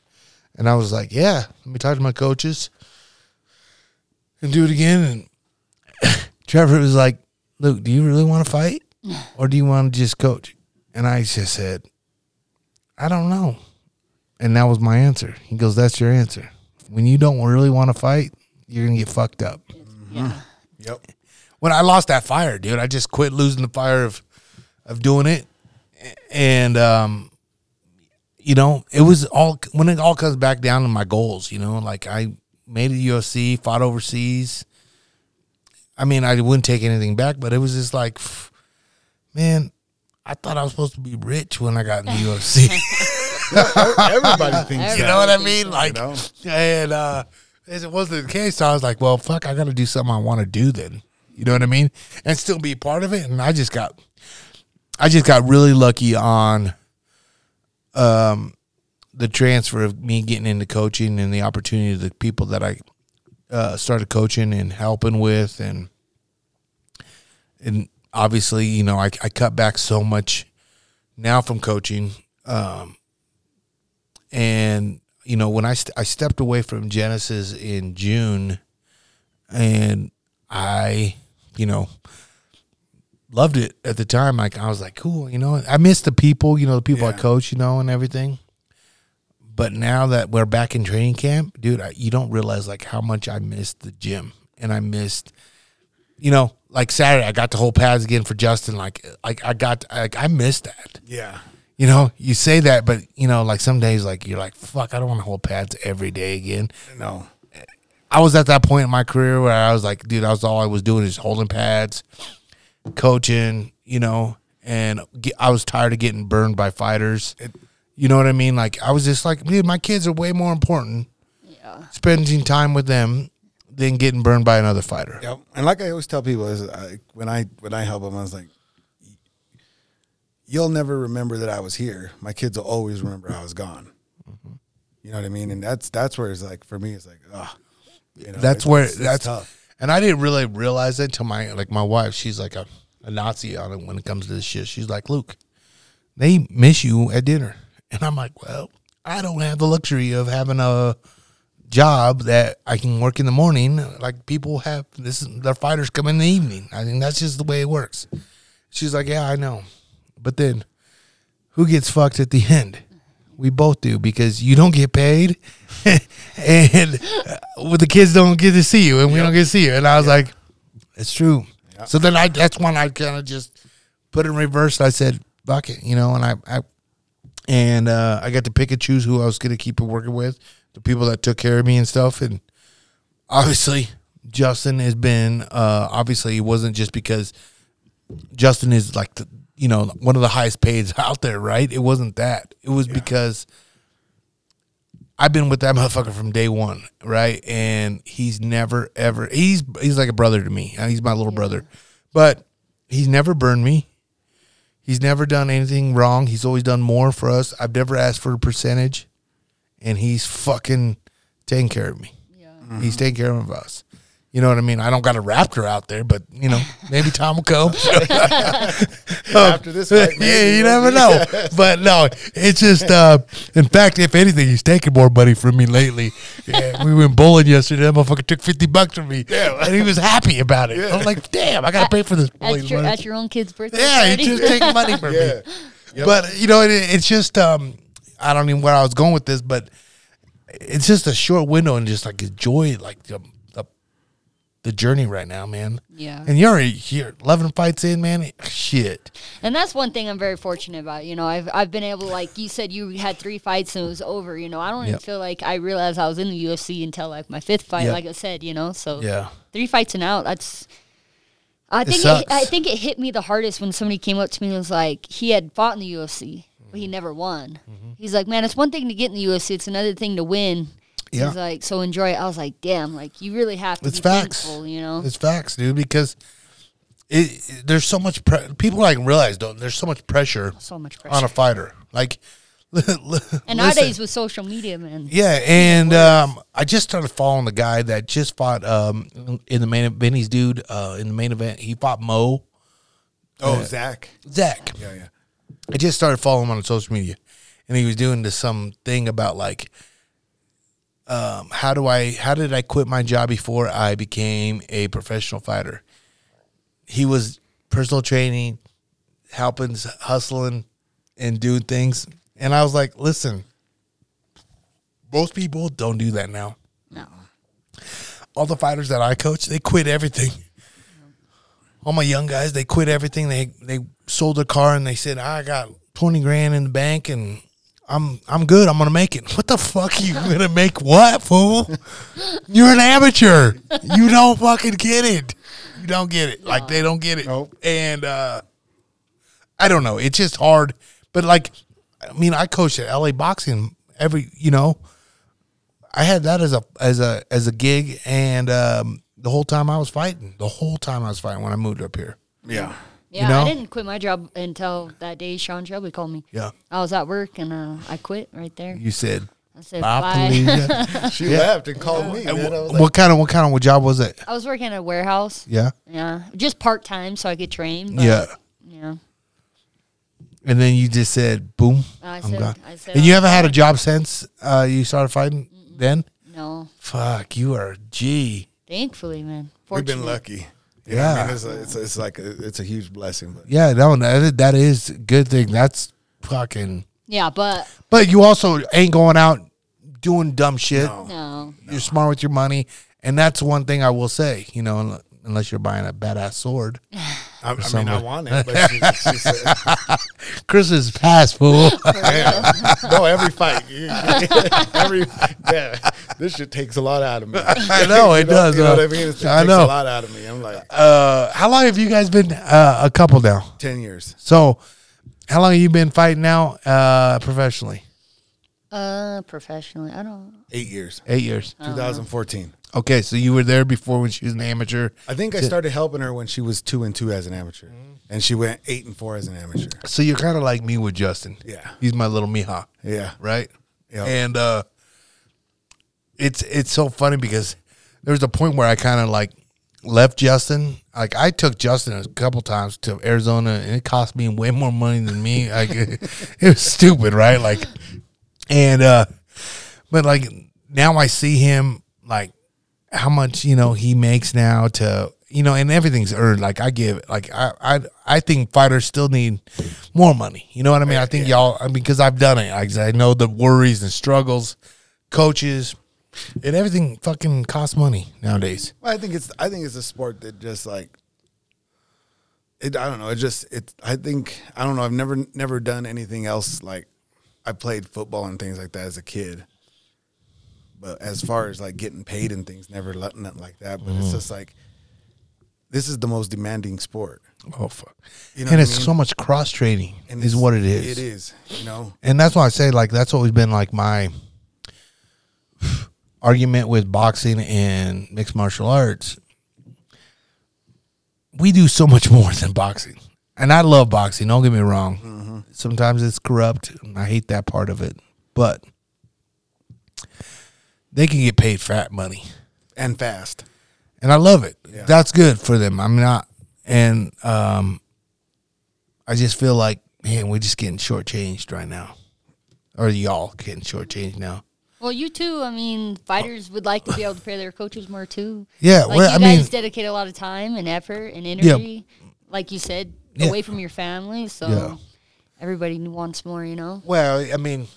And I was like, yeah, let me talk to my coaches and do it again. And (laughs) Trevor was like, Luke, do you really want to fight (sighs) or do you want to just coach? And I just said, I don't know. And that was my answer. He goes, That's your answer. When you don't really want to fight, you're going to get fucked up. Yeah. Yep. When I lost that fire, dude, I just quit losing the fire of of doing it. And um you know, it was all when it all comes back down to my goals, you know, like I made it UFC, fought overseas. I mean, I wouldn't take anything back, but it was just like man, I thought I was supposed to be rich when I got in the (laughs) UFC. (laughs) Everybody (laughs) thinks you know what I mean? Like, know? and uh, as it wasn't the case, so I was like, well, fuck, I got to do something I want to do then. You know what I mean? And still be a part of it. And I just got, I just got really lucky on, um, the transfer of me getting into coaching and the opportunity of the people that I uh, started coaching and helping with and and obviously you know I, I cut back so much now from coaching um, and you know when I, st- I stepped away from genesis in june and i you know loved it at the time like i was like cool you know i miss the people you know the people i coach you know and everything. But now that we're back in training camp dude I, you don't realize like how much i missed the gym. And i missed you know like saturday i got to hold pads again for justin like like i got like i missed that. Yeah. You know, you say that, but you know, like some days, like you're like, fuck, I don't want to hold pads every day again. No. I was at that point in my career where I was like, dude, I was all I was doing is holding pads, coaching, you know, and get, I was tired of getting burned by fighters. you know what I mean? Like I was just like, dude, my kids are way more important. Yeah. Spending time with them than getting burned by another fighter. Yep. And like I always tell people, is I, when I when I help them, I was like, "You'll never remember that I was here. My kids will always remember I was gone." You know what I mean? And that's that's where it's like for me, it's like, ah, you know, that's it's- where it's- that's tough. And I didn't really realize it until my like my wife. She's like a, a Nazi on it when it comes to this shit. She's like, Luke, they miss you at dinner, (laughs) and I'm like, well, I don't have the luxury of having a job that I can work in the morning. Like people have this. Their fighters come in the evening. I think that's just the way it works. She's like, yeah, I know, but then who gets fucked at the end? We both do because you don't get paid, (laughs) and uh, well, the kids don't get to see you, and we don't get to see you. And I was like, "It's true." So then I that's when I kind of just put it in reverse. I said, "Fuck it," you know, and I, I and uh, I got to pick and choose who I was going to keep working with, the people that took care of me and stuff, and obviously Justin has been uh, obviously it wasn't just because Justin is like the you know one of the highest paid (laughs) out there, right? It wasn't that. It was because I've been with that motherfucker from day one, right? And he's never ever he's he's like a brother to me. Uh, He's my little brother, but he's never burned me. He's never done anything wrong. He's always done more for us. I've never asked for a percentage, and he's fucking taking care of me. Yeah. He's taking care of us. You know what I mean? I don't got a raptor out there, but you know, maybe Tom will come. (laughs) After this, fight, (laughs) yeah, you never see. know. (laughs) But no, it's just. Uh, in fact, if anything, he's taking more money from me lately. Yeah, we went bowling yesterday. That motherfucker took fifty bucks from me, yeah. and he was happy about it. I'm like, "Damn, I gotta pay for this." At bowling your, at your own kid's birthday yeah, he just taking money from Yeah. me. But you know, it, it's just. Um, I don't even know where I was going with this, but it's just a short window and just like enjoy like the the, journey right now, man. Yeah. And you're already here, eleven fights in, man. Shit. And that's one thing I'm very fortunate about. You know, I've I've been able, like you said, you had three fights and it was over. You know, I don't even feel like I realized I was in the UFC until like my fifth fight. Yep. Like I said, you know, so Yeah. three fights and out. That's. I think it, sucks. I think it hit me the hardest when somebody came up to me and was like, he had fought in the UFC, but Mm-hmm. he never won. He's like, man, it's one thing to get in the UFC, it's another thing to win. Yeah. He's like, so enjoy it. I was like, damn, like you really have to It's be facts. thankful, you know. It's facts, dude. Because it, it- there's so much pre- people like realize don't. There's so much pressure so much pressure. on a fighter. Like, (laughs) and listen. nowadays with social media, man. Yeah, and um, I just started following the guy that just fought um, in the main Benny's dude uh, in the main event. He fought Mo Oh, Zach. Zach. Yeah, yeah. I just started following him on social media, and he was doing this some thing about like, um, how do I, how did I quit my job before I became a professional fighter? He was personal training, helping, hustling, and doing things, and I was like, listen, most people don't do that now. No. All the fighters that I coach, they quit everything. All my young guys, they quit everything. They they sold their car and they said, "I got twenty grand in the bank and I'm I'm good. I'm gonna make it." What the fuck? You gonna make what, fool? You're an amateur. You don't fucking get it. You don't get it. Like they don't get it. Nope. And uh, I don't know. It's just hard. But like, I mean, I coached at LA Boxing every, you know, I had that as a as a as a gig, and um, the whole time I was fighting, the whole time I was fighting when I moved up here. Yeah. Yeah, know? I didn't quit my job until that day Sean Shelby called me. Yeah, I was at work and uh, I quit right there. you said. I said "Bye, bye. Felicia." (laughs) She left and called me. And man. Wh- like, what kind of what kind of what job was it? I was working at a warehouse. Yeah, Yeah, just part time so I could train. But, yeah. yeah. And then you just said, "Boom, I I'm said, gone." I said, And you haven't had a job since uh, you started fighting. Then, No, fuck, you are a G. thankfully, man. We've been lucky. You know I Yeah. mean, it's, a, it's, a, it's like a, it's a huge blessing. But Yeah, no, that that is a good thing. That's fucking. Yeah, but But you also ain't going out doing dumb shit. no, no. You're smart with your money, and that's one thing I will say. You know, un- unless you're buying a badass sword. (sighs) I, I mean, I want it, but she, she said, (laughs) Chris is past fool. (laughs) no, every fight, (laughs) every yeah, this shit takes a lot out of me. I know it You know, does. You know uh, what I mean? It I takes know. a lot out of me. I'm like Uh, how long have you guys been uh, a couple now? ten years. So, how long have you been fighting now uh, professionally? Uh, professionally, I don't. Eight years. Eight years. 2014. Okay, so you were there before when she was an amateur. I think I started helping her when she was two and two as an amateur, and she went eight and four as an amateur. So you're kind of like me with Justin. Yeah. he's my little mija. Yeah, right? Yeah. And uh it's it's so funny because there was a point where I kind of like left Justin. Like I took Justin a couple times to Arizona, and it cost me way more money than me. (laughs) Like (laughs) it, was stupid, right? Like, and uh but like now I see him like how much you know he makes now to you know and everything's earned like i give like i i, I think fighters still need more money you know what i mean i think y'all i mean because i've done it I, I know the worries and struggles coaches and everything fucking costs money nowadays Well, I think it's I think it's a sport that just like it. I don't know. It just it. I think I don't know. I've never never done anything else like I played football and things like that as a kid. But as far as like getting paid and things, never nothing like that. But Mm-hmm. it's just like this is the most demanding sport, oh fuck You know and what I it's mean? so much cross training is what it is It is. You know. and that's why I say like that's always been like my argument with boxing and mixed martial arts. We do so much (laughs) more than boxing, and I love boxing. Don't get me wrong. Sometimes it's corrupt. I hate that part of it, but they can get paid fat money, And fast. and I love it. Yeah. That's good for them. I'm not, and um, I just feel like man, we're just getting shortchanged right now, or y'all getting shortchanged now. Well, you too. I mean, fighters would like to be able to pay their coaches more too. Yeah, Like well, you I guys mean, dedicate a lot of time and effort and energy, like you said, Yeah. away from your family. So Yeah. everybody wants more, you know. well, I mean,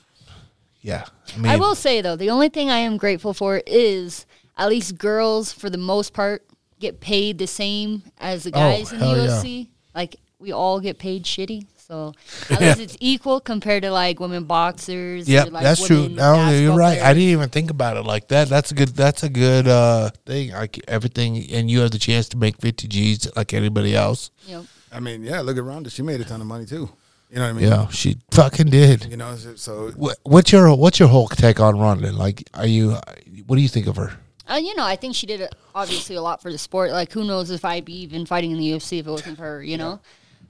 yeah. I mean, I will say though, the only thing I am grateful for is at least girls, for the most part, get paid the same as the Oh, guys in the hell yeah. UFC. Like we all get paid shitty, so (laughs) at least it's equal compared to like women boxers. or, Yep, like, that's true. women No, you're basketball right. I didn't even think about it like that. That's a good. That's a good uh thing. Like everything, and you have the chance to make fifty G's like anybody else. You know, I mean, yeah. Look at Ronda. She made a ton of money too. You know what I mean? Yeah, she fucking did. You know. So, so What, what's your What's your whole take on Ronda? Like, are you? What do you think of her? Uh, you know, I think she did uh, obviously a lot for the sport. Like, who knows if I'd be even fighting in the UFC if it wasn't for her, you know?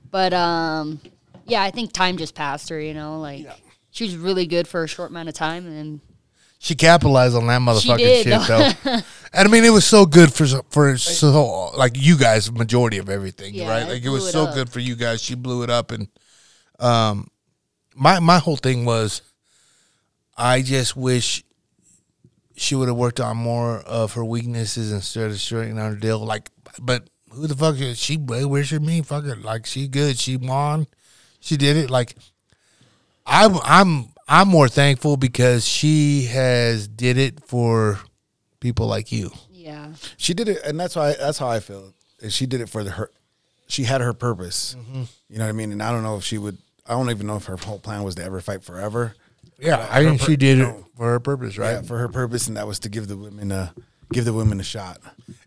But, um, yeah, I think time just passed her, you know? Like, she was really good for a short amount of time. And She capitalized on that motherfucking did, shit though. (laughs) and I mean, it was so good for so- for so like you guys, majority of everything, Yeah, right? Like it was so up. good for you guys. She blew it up, and um, my my whole thing was, I just wish she would have worked on more of her weaknesses instead of straightening out her deal. Like, but who the fuck is she? Where's she me? Fuck it. Like she good. She won. She did it. Like I'm I'm I'm more thankful because she has did it for people like you. yeah. she did it, and that's why that's how I feel. Is she did it for the, her? She had her purpose. Mm-hmm. You know what I mean? And I don't know if she would. I don't even know if her whole plan was to ever fight forever. Yeah, I think pur- she did it for her purpose, right? Yeah, for her purpose, and that was to give the women a, give the women a shot.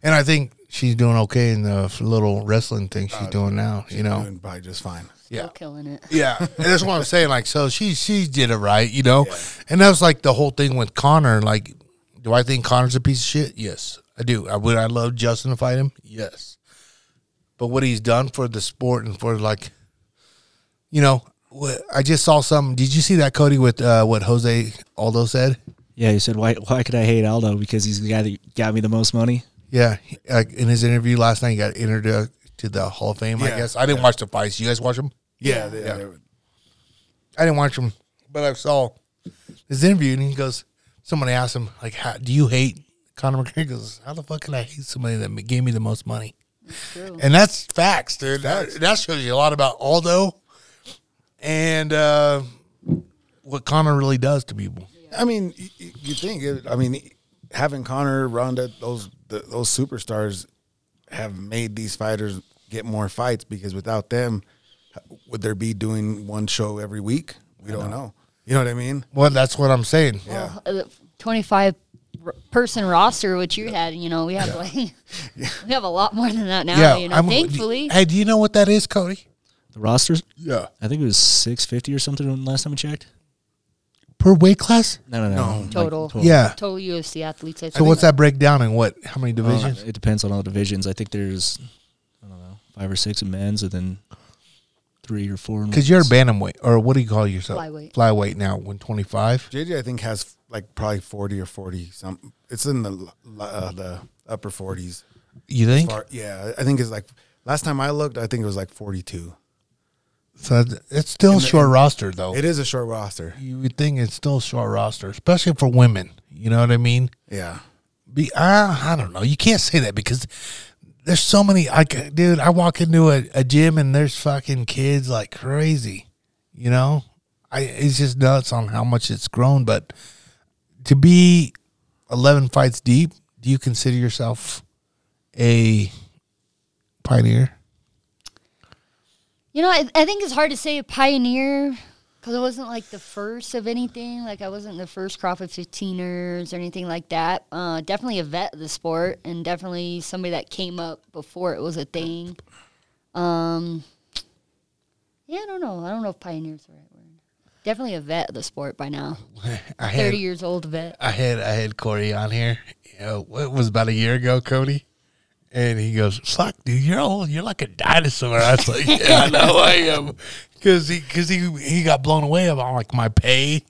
And I think she's doing okay in the little wrestling thing she's uh, doing now. You know, Doing probably just fine. Still killing it. Yeah, and (laughs) that's what I'm saying. Like, so she she did it right, you know, and that was like the whole thing with Conor. Like, do I think Conor's a piece of shit? Yes, I do. I would. I love Justin to fight him. Yes, but what he's done for the sport and for like, you know, what, I just saw some. Did you see that Cody with uh, what Jose Aldo said? Yeah, he said, "Why? Why could I hate Aldo? Because he's the guy that got me the most money." Yeah, like in his interview last night, he got entered to the Hall of Fame. I guess I didn't watch the fights. You guys watch them? Yeah, they, Yeah. they- I didn't watch him, but I saw his interview, and he goes, somebody asked him, like, how, do you hate Conor McGregor? He goes, how the fuck can I hate somebody that gave me the most money? True. And that's facts, dude. That, that shows you a lot about Aldo and uh, what Conor really does to people. I mean, y- y- you think? It, I mean, having Conor, Ronda, those the, those superstars have made these fighters get more fights because without them, would there be doing one show every week? We don't know. You know what I mean? Well, that's what I'm saying. Yeah. Uh, 25 person roster, which you had, you know, we have like, (laughs) (laughs) we have a lot more than that now, you know, I'm- thankfully. Hey, do you know what that is, Cody? The rosters, Yeah. I think it was six fifty or something when last time I checked. Per weight class? No, no, no. No. Total. Yeah. Total UFC athletes. I So think. what's that breakdown and what? How many Uh, divisions? it depends on all the divisions. I think there's, I don't know, five or six in men's, and then three or four. in Because you're a bantamweight, or what do you call yourself? Flyweight. Flyweight now, one twenty five. JJ, I think has like probably forty or forty something. It's in the uh, the upper forties. You think? Yeah, I think it's like last time I looked, I think it was like forty two. So it's still a In the- short roster, though. It is a short roster. You would think it's still a short roster, especially for women. You know what I mean? Yeah. Be uh, I don't know. You can't say that because there's so many. I dude, I walk into a, a gym and there's fucking kids like crazy. You know, I it's just nuts on how much it's grown. But to be eleven fights deep, do you consider yourself a pioneer? You know, I, I think it's hard to say a pioneer because I wasn't like the first of anything. Like I wasn't the first crop of 15ers or anything like that. Uh, definitely a vet of the sport and definitely somebody that came up before it was a thing. Um, yeah, I don't know. I don't know if pioneer's the right word. Definitely a vet of the sport by now. (laughs) I had 30 years old vet. I had I had Corey on here. You know, what was about a year ago, Cody, and he goes, "Fuck, dude, you're old. You're like a dinosaur." I was like, "Yeah, I know I am," (laughs) because he because he he got blown away about like my pay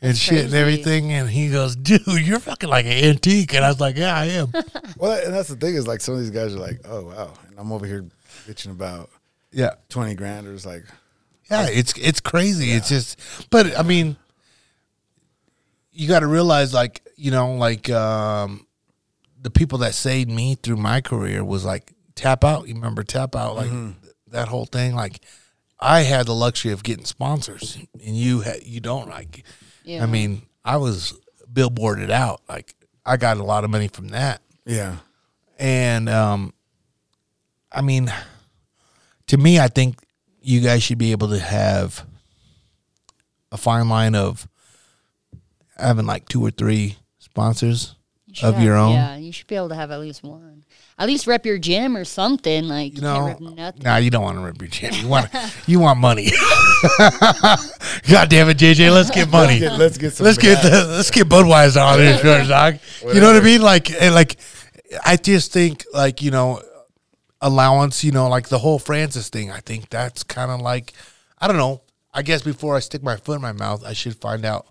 and shit and everything, and he goes, "Dude, you're fucking like an antique," and I was like, "Yeah, I am." (laughs) Well, and that's the thing is like some of these guys are like, oh wow, and I'm over here bitching about yeah, twenty grand. Or it's like, yeah, it's it's crazy. It's just, but I mean, you got to realize, like you know, like um, the people that saved me through my career was like Tapout. You remember Tapout, like that whole thing. Like I had the luxury of getting sponsors, and you had you don't. Like, Yeah. I mean, I was billboarded out. Like I got a lot of money from that. yeah, And um, I mean, to me, I think you guys should be able to have a fine line of having like two or three sponsors You should of have- your own. Yeah, you should be able to have at least one. At least rep your gym or something. Like, You you, know, can't rep nothing. nah, you don't want to rip your gym. You want you want money. (laughs) God damn it, JJ, let's get money. Let's get, let's get some. let's get the, let's get Budweiser on here, (laughs) first, dog. You know what I mean? Like, eh, like, I just think like you know, allowance. You know, like the whole Francis thing. I think that's kind of like, I don't know. I guess before I stick my foot in my mouth, I should find out.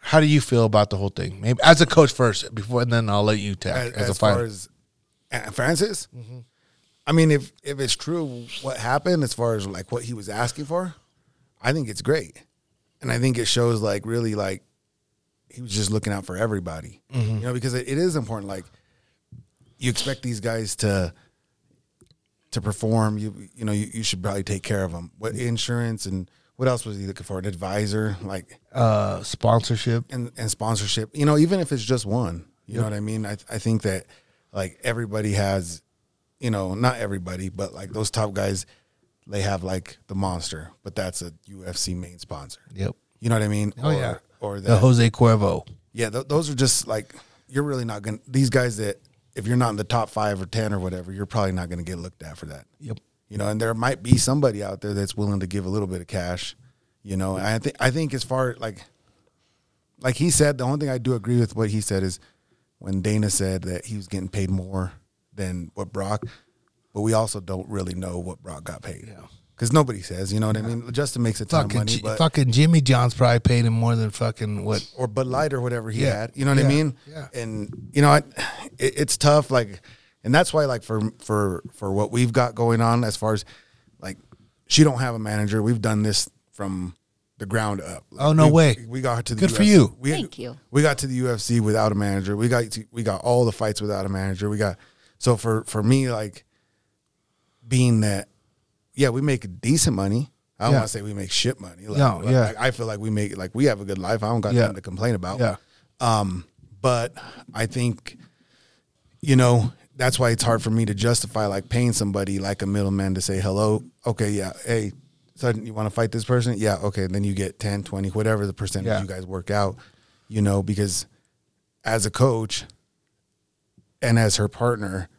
How do you feel about the whole thing? Maybe as a coach first, before, and then I'll let you tell as, as, a far as Francis. Mm-hmm. I mean, if if it's true what happened as far as like what he was asking for, I think it's great, and I think it shows like really like he was just looking out for everybody. Mm-hmm. You know, because it, it is important. Like you expect these guys to to perform. You you know you, you should probably take care of them. What mm-hmm. insurance and what else was he looking for? An advisor, like uh, sponsorship. and, and sponsorship. You know, even if it's just one, you know what I mean. I I think that like everybody has, you know, not everybody, but like those top guys, they have like the monster, but that's a UFC main sponsor. Yep. You know what I mean? Oh or, yeah. Or The Jose Cuervo. yeah, th- those are just like you're really not gonna these guys that if you're not in the top five or ten or whatever, you're probably not gonna get looked at for that. Yep. You know, and there might be somebody out there that's willing to give a little bit of cash. You know, and I think I think as far like like he said, the only thing I do agree with what he said is when Dana said that he was getting paid more than what Brock, but we also don't really know what Brock got paid. Yeah. Because nobody says, you know what I mean? Justin makes a ton Fucking, of money, Ji- but fucking Jimmy John's probably paid him more than fucking what? or Bud Light or whatever he Yeah. had. You know what Yeah. I mean? Yeah. And you know, I, it, it's tough. Like, and that's why, like, for for for what we've got going on, as far as like, she don't have a manager. We've done this from the ground up. Like, Oh, no we- way. We got to the Good for you. We, Thank you. We got to the UFC without a manager. We got to, we got all the fights without a manager. We got so for for me, like, being that, yeah, we make decent money. I don't Yeah. want to say we make shit money. Like, No, like, yeah. I feel like we make like we have a good life. I don't got Yeah. nothing to complain about. Yeah. Um, but I think, you know, that's why it's hard for me to justify like paying somebody like a middleman to say hello. Okay, yeah, hey, sudden you want to fight this person? Yeah, okay. Then you get 10, 20, whatever the percentage Yeah. you guys work out, you know, because as a coach and as her partner,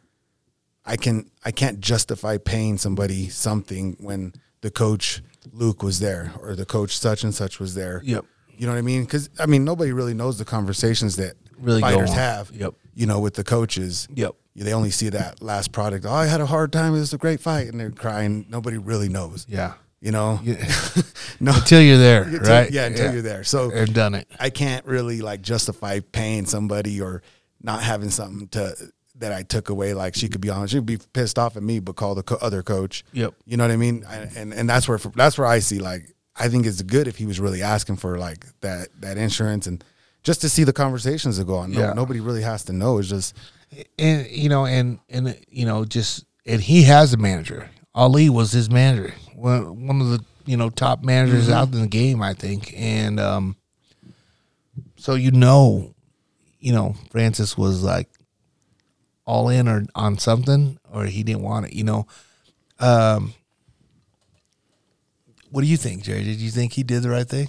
I can I can't justify paying somebody something when the coach Luke was there or the coach such and such was there. Yep. You know what I mean? Because I mean, nobody really knows the conversations that Really fighters have. Yep. You know, with the coaches. Yep. They only see that last product. Oh, I had a hard time. It was a great fight, and they're crying. Nobody really knows. Yeah. You know. Yeah. (laughs) no. Until you're there, Until- right? Yeah, until you're there. So and done it. I can't really like justify paying somebody or not having something to that I took away. Like she could be on, she'd be pissed off at me, but call the co- other coach. Yep. You know what I mean? I, and and that's where that's where I see like I think it's good if he was really asking for like that that insurance and just to see the conversations that go on. No, Yeah. Nobody really has to know. It's just and you know, and and you know, just and he has a manager. Ali was his manager, one one of the you know top managers Mm-hmm. out in the game, I think. And um, so you know, you know, Francis was like all in or on something, or he didn't want it. You know, um, what do you think, Jerry? Did you think he did the right thing?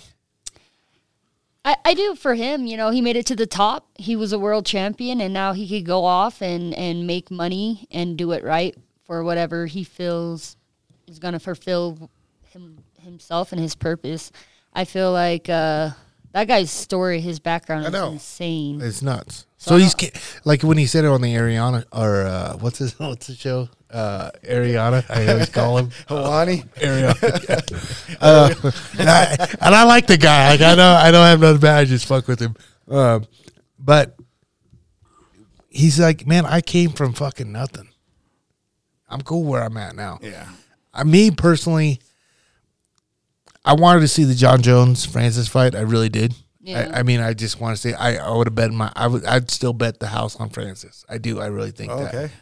I, I do for him. You know, he made it to the top. He was a world champion, and now he could go off and, and make money and do it right for whatever he feels is going to fulfill him himself and his purpose. I feel like uh, that guy's story, his background I is know. insane. It's nuts. So he's ca- like when he said it on the Ariana or uh, what's his (laughs) what's the show? Uh, Ariana, I always call him (laughs) Hawani. Ariana. (laughs) uh, and, I, and I like the guy. Like I know I don't have nothing bad. I just fuck with him. Um, but he's like, man, I came from fucking nothing. I'm cool where I'm at now. Yeah. I me personally, I wanted to see the Jon Jones Francis fight. I really did. Yeah. I, I mean, I just want to say I, I would have bet my I would I'd still bet the house on Francis. I do. I really think that. Okay.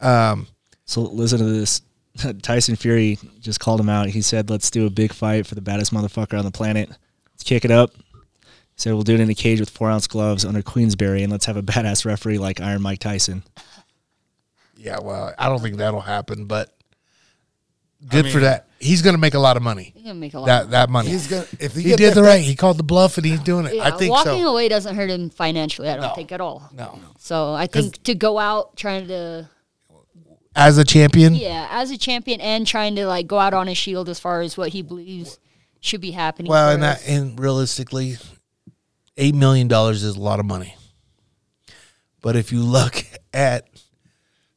Um, So listen to this. (laughs) Tyson Fury just called him out. He said, "Let's do a big fight for the baddest motherfucker on the planet. Let's kick it up." He said, "We'll do it in a cage with four ounce gloves under Queensberry, and let's have a (laughs) badass referee like Iron Mike Tyson." yeah. Well, I don't think that'll happen, but good for that. He's going to make a lot of money. He's gonna make a lot. That that money. He's gonna if he, he did the fight- right. He called the bluff, and he's doing it. yeah, I think walking so. away doesn't hurt him financially. I don't think at all. No, So I think to go out trying to as a champion, Yeah, as a champion and trying to like go out on a shield as far as what he believes should be happening. Well, and us. that, and realistically, eight million dollars is a lot of money. But if you look (laughs) at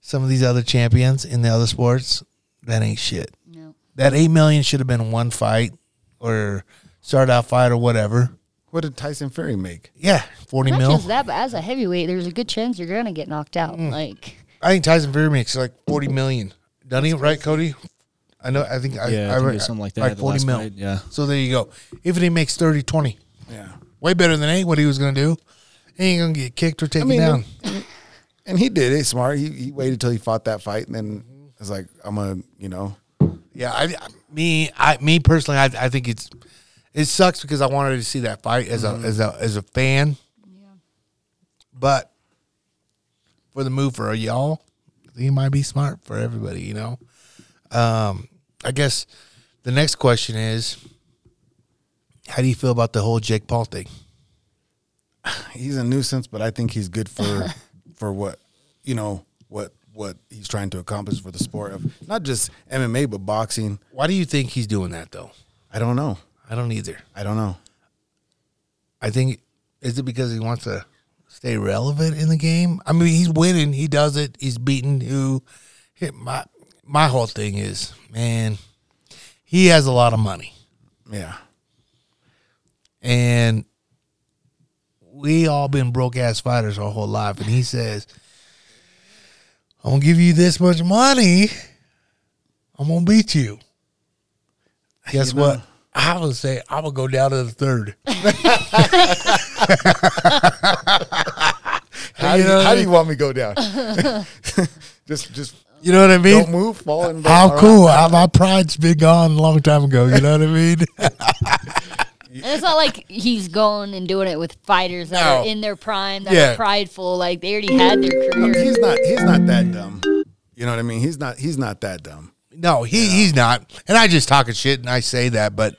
some of these other champions in the other sports, that ain't shit. No. That eight million should have been one fight or start out fight or whatever. What did Tyson Fury make? Yeah, forty Not mil. just that, but as a heavyweight, there's a good chance you're gonna get knocked out. Mm. Like I think Tyson Fury makes like forty million. Doesn't he? Right, Cody? I know. I think. I, Yeah, I I, think it read- something like that, Like forty mil. fight, yeah. So there you go. Even if he makes 30, 20, Yeah. way better than eight. What he was gonna do? He ain't gonna get kicked or taken mean, down. And he did it smart. He, he waited till he fought that fight, and then it's like, "I'm gonna, you know, Yeah, I, me, I, me personally, I, I think it's it sucks because I wanted to see that fight as a as a as a fan. Yeah. But for the move for y'all, it might be smart for everybody. You know, um, I guess the next question is, how do you feel about the whole Jake Paul thing? (sighs) he's a nuisance, but I think he's good for (laughs) for what you know what what he's trying to accomplish for the sport of not just MMA but boxing. Why do you think he's doing that though? I don't know. I don't either. I don't know. I think is it because he wants to stay relevant in the game? I mean, he's winning. He does it. He's beating who? Hit my my whole thing is, man, he has a lot of money, Yeah. and we all been broke ass fighters our whole life. And he says, "I'm gonna give you this much money. I'm gonna beat you." Guess You know- what? I would say I'm gonna go down to the third. (laughs) (laughs) How, You do, know how I do you want me to go down? (laughs) just just You know what I mean? don't move, fall in. How all right. cool! How my pride's been gone a long time ago. You know what I mean? And it's not like he's going and doing it with fighters that No. are in their prime, that Yeah. are prideful. Like they already had their career. He's not. He's not that dumb. You know what I mean? He's not. He's not that dumb. no, he he's not. And I just talking shit and I say that, but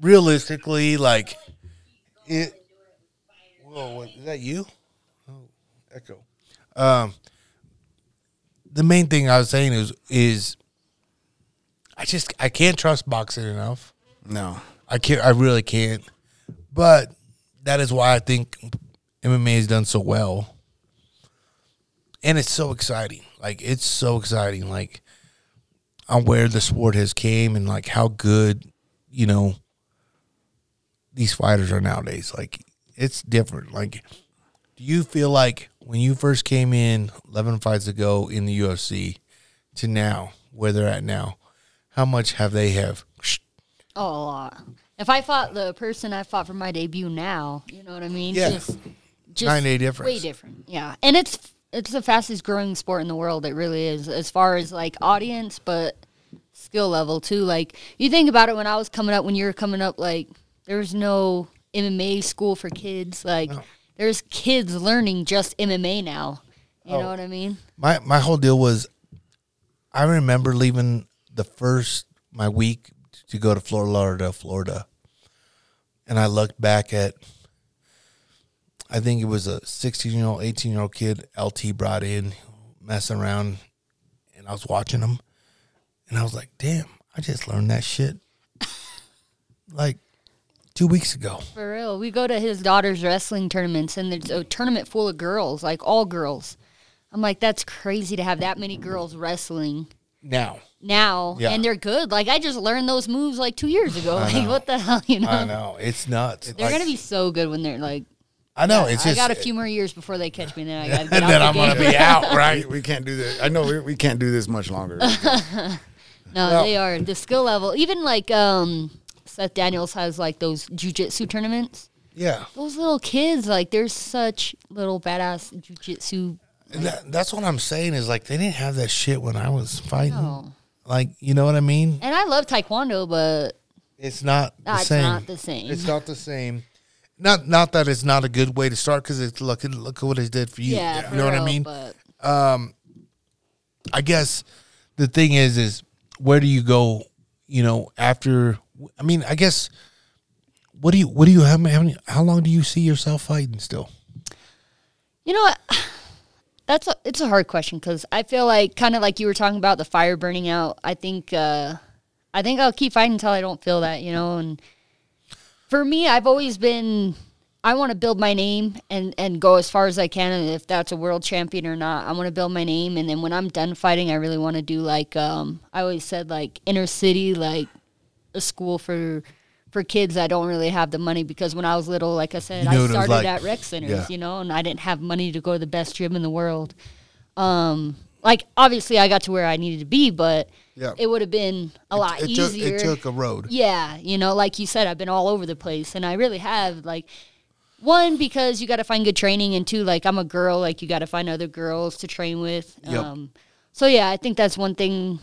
realistically, like it. Whoa, what, is that you? Oh, echo. Um, the main thing I was saying is is I just I can't trust boxing enough. No. I can't. I really can't. But that is why I think MMA has done so well, and it's so exciting. Like it's so exciting. Like on where the sport has came and like how good you know these fighters are nowadays. Like it's different. Like, do you feel like when you first came in eleven fights ago in the UFC to now where they're at now, how much have they have? Oh, a lot. If I fought the person I fought for my debut now, you know what I mean? Yeah. Just, just Nine day difference. Way different. Yeah. And it's it's the fastest growing sport in the world. It really is, as far as like audience, but skill level too. Like you think about it when I was coming up, when you were coming up, like there was no MMA school for kids. Like there's kids learning just MMA now. You Oh. know what I mean? my my whole deal was I remember leaving the first my week to go to Florida Lauderdale, Florida. And I looked back at I think it was a 16 year old, 18 year old kid LT brought in messing around and I was watching him and I was like, damn, I just learned that shit like two weeks ago. For real. We go to his daughter's wrestling tournaments and there's a tournament full of girls, like all girls. I'm like, that's crazy to have that many girls wrestling Now. now Yeah. and they're good. Like I just learned those moves like two years ago. Like what the hell, you know? I know. It's nuts. They're Like, gonna be so good when they're like I know. It's I just got a few more years before they catch me, and then I (laughs) gotta and then the I'm gonna be out, (laughs) right? We, we can't do this. I know we, we can't do this much longer. (laughs) No, Well- they are the skill level. Even like um, Seth Daniels has like those jujitsu tournaments. Yeah. Those little kids, like they're such little badass jujitsu. And that, that's what I'm saying is like they didn't have that shit when I was fighting. No. Like you know what I mean? And I love taekwondo, but It's not the that's same. not the same. It's not the same. Not not that it's not a good way to start because it's look look at what it did for you. yeah, you for know what I mean? But Um, I guess the thing is is where do you go? You know after. I mean, I guess. What do you what do you how, many, how long do you see yourself fighting still? You know what? That's a, it's a hard question because I feel like kind of like you were talking about the fire burning out. I think uh, I think I'll keep fighting until I don't feel that, you know. And for me, I've always been I want to build my name and and go as far as I can. And if that's a world champion or not, I want to build my name. And then when I'm done fighting, I really want to do like um, I always said like inner city, like a school for. For kids that don't really have the money, because when I was little, like I said, You knew I it started like. at rec centers, Yeah. you know, and I didn't have money to go to the best gym in the world. Um, like obviously I got to where I needed to be, but Yeah. it would have been a lot it took, easier. it took a road. yeah, you know, like you said, I've been all over the place, and I really have. Like, one because you got to find good training, and two, like I'm a girl, like you got to find other girls to train with. Yep. Um, so yeah, I think that's one thing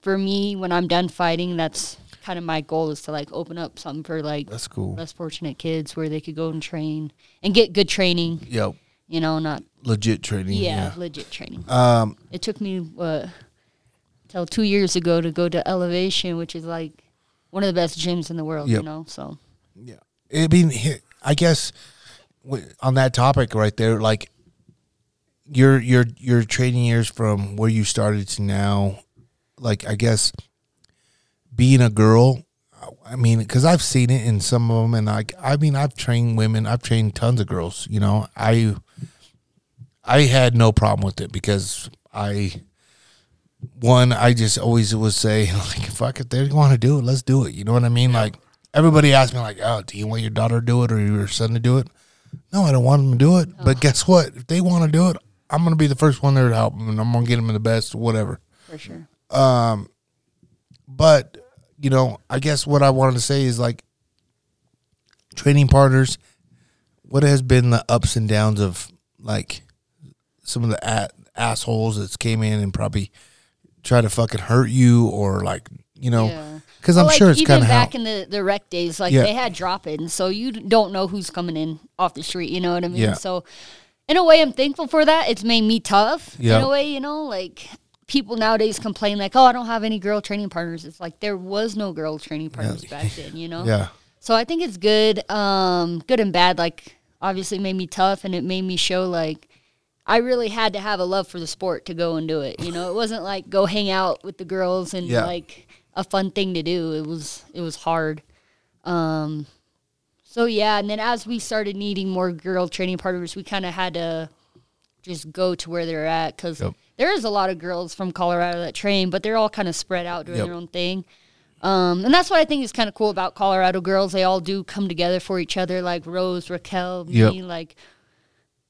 for me when I'm done fighting. That's kind of my goal is to like open up something for like That's cool. less fortunate kids where they could go and train and get good training. Yep. You know, not Legit training. yeah, Yeah. legit training. Um. It took me what till two years ago to go to Elevation, which is like one of the best gyms in the world. Yep. You know, so Yeah. I mean, I guess on that topic right there, like your your your training years from where you started to now, like I guess being a girl. I mean, because I've seen it in some of them, and like I mean, I've trained women, I've trained tons of girls. You know, I I had no problem with it because I one I just always would say (laughs) like, fuck if they want to do it, let's do it. You know what I mean? Like everybody asked me like, oh, do you want your daughter to do it or your son to do it? No, I don't want them to do it. But guess what? If they want to do it, I'm gonna be the first one there to help them, and I'm gonna get them the best, whatever. For sure. Um, But you know, I guess what I wanted to say is like training partners. What has been the ups and downs of like some of the a- assholes that came in and probably try to fucking hurt you or like you know Yeah. because Well, I'm like, sure it's kind of how back in the, the rec days, like Yeah. they had drop in, so you don't know who's coming in off the street. You know what I mean? Yeah. So, in a way, I'm thankful for that. It's made me tough. Yeah. In a way, you know, like people nowadays complain like, "Oh, I don't have any girl training partners." It's like there was no girl training partners back then. You know? yeah So I think it's good, um, good and bad. Like obviously, made me tough, and it made me show like I really had to have a love for the sport to go and do it. You know, it wasn't like go hang out with the girls and Yeah. like a fun thing to do. It was it was hard. Um, so yeah, and then as we started needing more girl training partners, we kind of had to just go to where they're at because Yep. There is a lot of girls from Colorado that train, but they're all kind of spread out doing Yep. their own thing. Um, and that's what I think is kind of cool about Colorado girls. They all do come together for each other, like Rose, Raquel, me. Yep. Like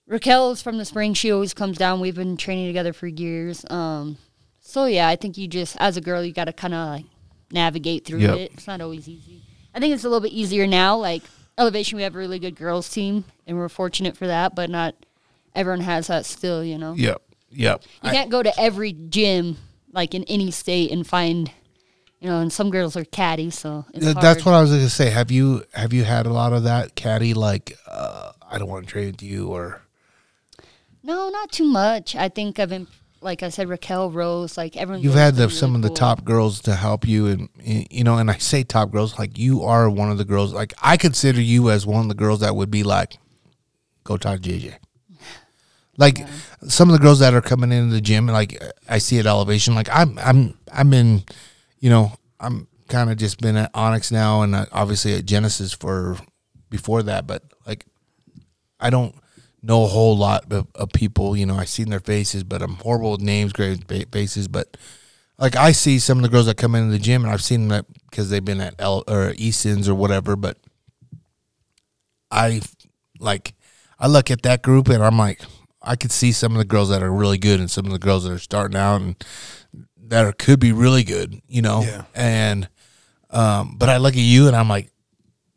Raquel's from the spring; she always comes down. We've been training together for years. Um, so yeah, I think you just, as a girl, you got to kind of like navigate through Yep. it. It's not always easy. I think it's a little bit easier now. Like Elevation, we have a really good girls team, and we're fortunate for that. But not everyone has that still. You know, yep yep you I- can't go to every gym like in any state and find. You know, and some girls are catty, so it's Th- hard. That's what I was gonna say. Have you have you had a lot of that caddy? Like, uh, I don't want to trade with you, or No, not too much. I think I've been, like I said, Raquel Rose, like everyone. you've had the, some of the top girls to help you, and you know. And I say top girls, like you are one of the girls. Like I consider you as one of the girls that would be like, go talk to JJ. Like some of the girls that are coming into the gym, like I see at elevation. Like I'm, I'm, I'm in, you know, I'm kind of just been at Onyx now, and uh, obviously at Genesis for before that. But like, I don't know a whole lot of, of people. You know, I seen their faces, but I'm horrible with names, great faces. But like, I see some of the girls that come into the gym, and I've seen them because they've been at L or Easton's or whatever. But I like, I look at that group, and I'm like, I could see some of the girls that are really good, and some of the girls that are starting out, and that are, could be really good. You know, Yeah. and um, but I look at you, and I'm like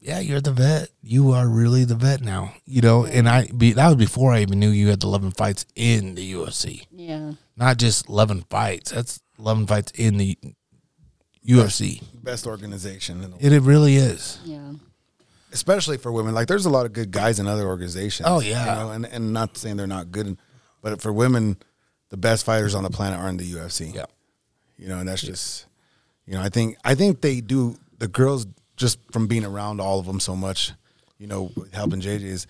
yeah, you're the vet. You are really the vet now. You know, and I be that was before I even knew you had the 11 fights in the UFC. Yeah, Not just 11 fights. That's 11 fights in the UFC. Best organization in the world. It, it really is. yeah, especially for women. Like there's a lot of good guys in other organizations. Oh, yeah. you know, and and not saying they're not good, but for women, the best fighters on the planet are in the UFC. Yeah. you know, and that's just, you know, I think I think they do the girls just from being around all of them so much, you know, helping JJ is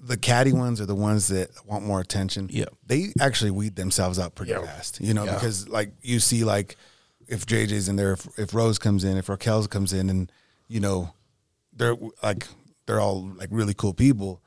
the catty ones are the ones that want more attention. Yeah. they actually weed themselves out pretty fast, you know, Yeah. because like you see like if JJ's in there, if, if Rose comes in, if Raquel's comes in, and you know they're like they're all like really cool people.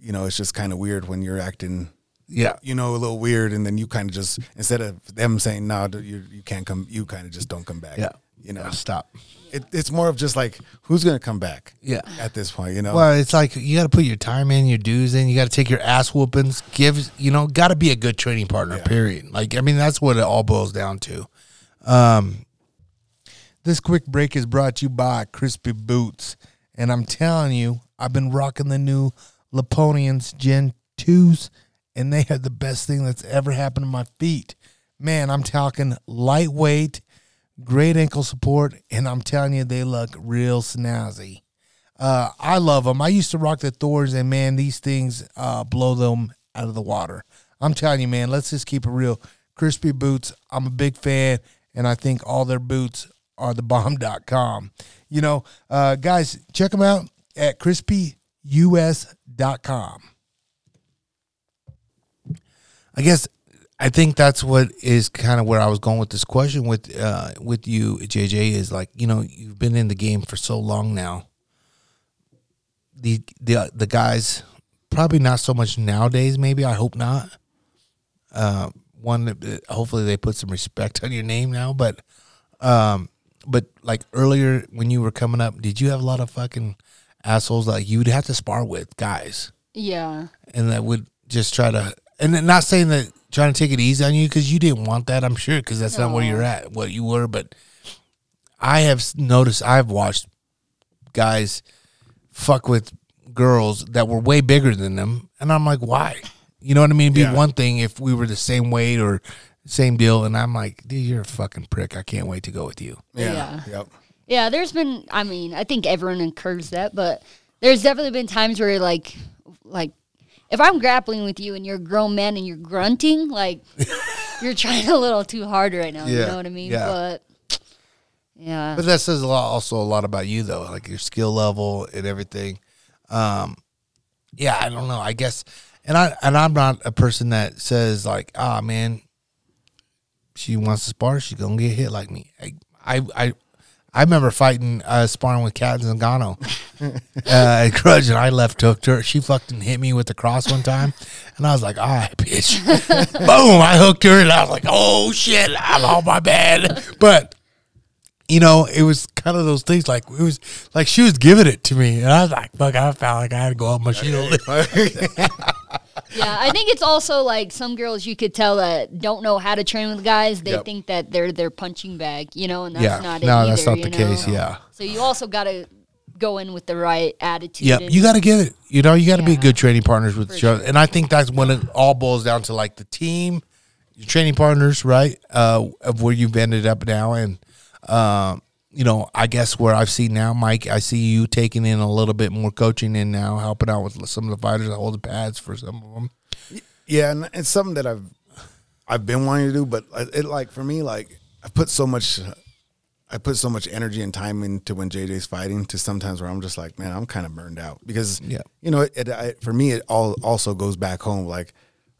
You know, it's just kind of weird when you're acting, Yeah. you know, a little weird, and then you kind of just instead of them saying no, you you can't come, you kind of just don't come back. Yeah. you know, Yeah, stop. it, it's more of just like who's gonna come back. Yeah. at this point, you know. Well, it's like you got to put your time in, your dues in. You got to take your ass whoopings. Give you know, got to be a good training partner. Period. Like I mean, that's what it all boils down to. Um, this quick break is brought to you by Crispi Boots, and I'm telling you, I've been rocking the new Lapponias Gen Twos, and they are the best thing that's ever happened to my feet. Man, I'm talking lightweight, great ankle support, and I'm telling you, they look real snazzy. Uh, I love them. I used to rock the Thors, and man, these things uh, blow them out of the water. I'm telling you, man. Let's just keep it real. Crispi boots. I'm a big fan, and I think all their boots are the bomb.com. You know, uh, guys, check them out at Crispi us.com. I guess I think that's what is kind of where I was going with this question with uh, with you, JJ. Is like you know you've been in the game for so long now. The the the guys probably not so much nowadays. Maybe I hope not. Uh, one hopefully they put some respect (laughs) on your name now, but um, but like earlier when you were coming up, did you have a lot of fucking assholes like you'd have to spar with guys? Yeah. and that would just try to and then not saying that trying to take it easy on you because you didn't want that i'm sure because that's not where you're at what you were but i have noticed i've watched guys fuck with girls that were way bigger than them and i'm like why you know what i mean It'd be Yeah. one thing if we were the same weight or same deal and i'm like dude you're a fucking prick i can't wait to go with you Yeah. Yeah. Yep. Yeah, there's been I mean, I think everyone incurs that, but there's definitely been times where like like if I'm grappling with you and you're a grown man and you're grunting, like (laughs) you're trying a little too hard right now. You know what I mean? yeah. But yeah. But that says a lot, also a lot about you, though, like your skill level and everything. Um, yeah, I don't know. I guess, and I and I'm not a person that says like, ah, man, she wants to spar, she's gonna get hit like me. I I I, I remember fighting uh, sparring with Cat Zingano (laughs) uh, at Grudge, and I left hooked her. She fucking hit me with the cross one time, and I was like, "All right, bitch!" (laughs) Boom! I hooked her, and I was like, "Oh shit, I'm on my bed." But you know, it was kind of those things like it was like she was giving it to me, and I was like, "Fuck!" I felt like I had to go up my shield. (laughs) Yeah, I think it's also like some girls you could tell that don't know how to train with guys. They Yep. think that they're their punching bag, you know, and that's Yeah. not it No, either, that's not the know? case, yeah. So you also got to go in with the right attitude. Yep, you got to get it. You know, you got to be good training partners with each other, and I think that's when it all boils down to like the team, your training partners, right? Uh, of where you've ended up now, and um, you know, I guess where I've seen now, Mike, I see you taking in a little bit more coaching in now, helping out with some of the fighters that hold the pads for some of them. Yeah, and it's something that I've I've been wanting to do, but it like for me, like I put so much, I put so much energy and time into when JJ's fighting. To sometimes where I'm just like, man, I'm kind of burned out because Yeah. you know, it, it I, for me, it all also goes back home. Like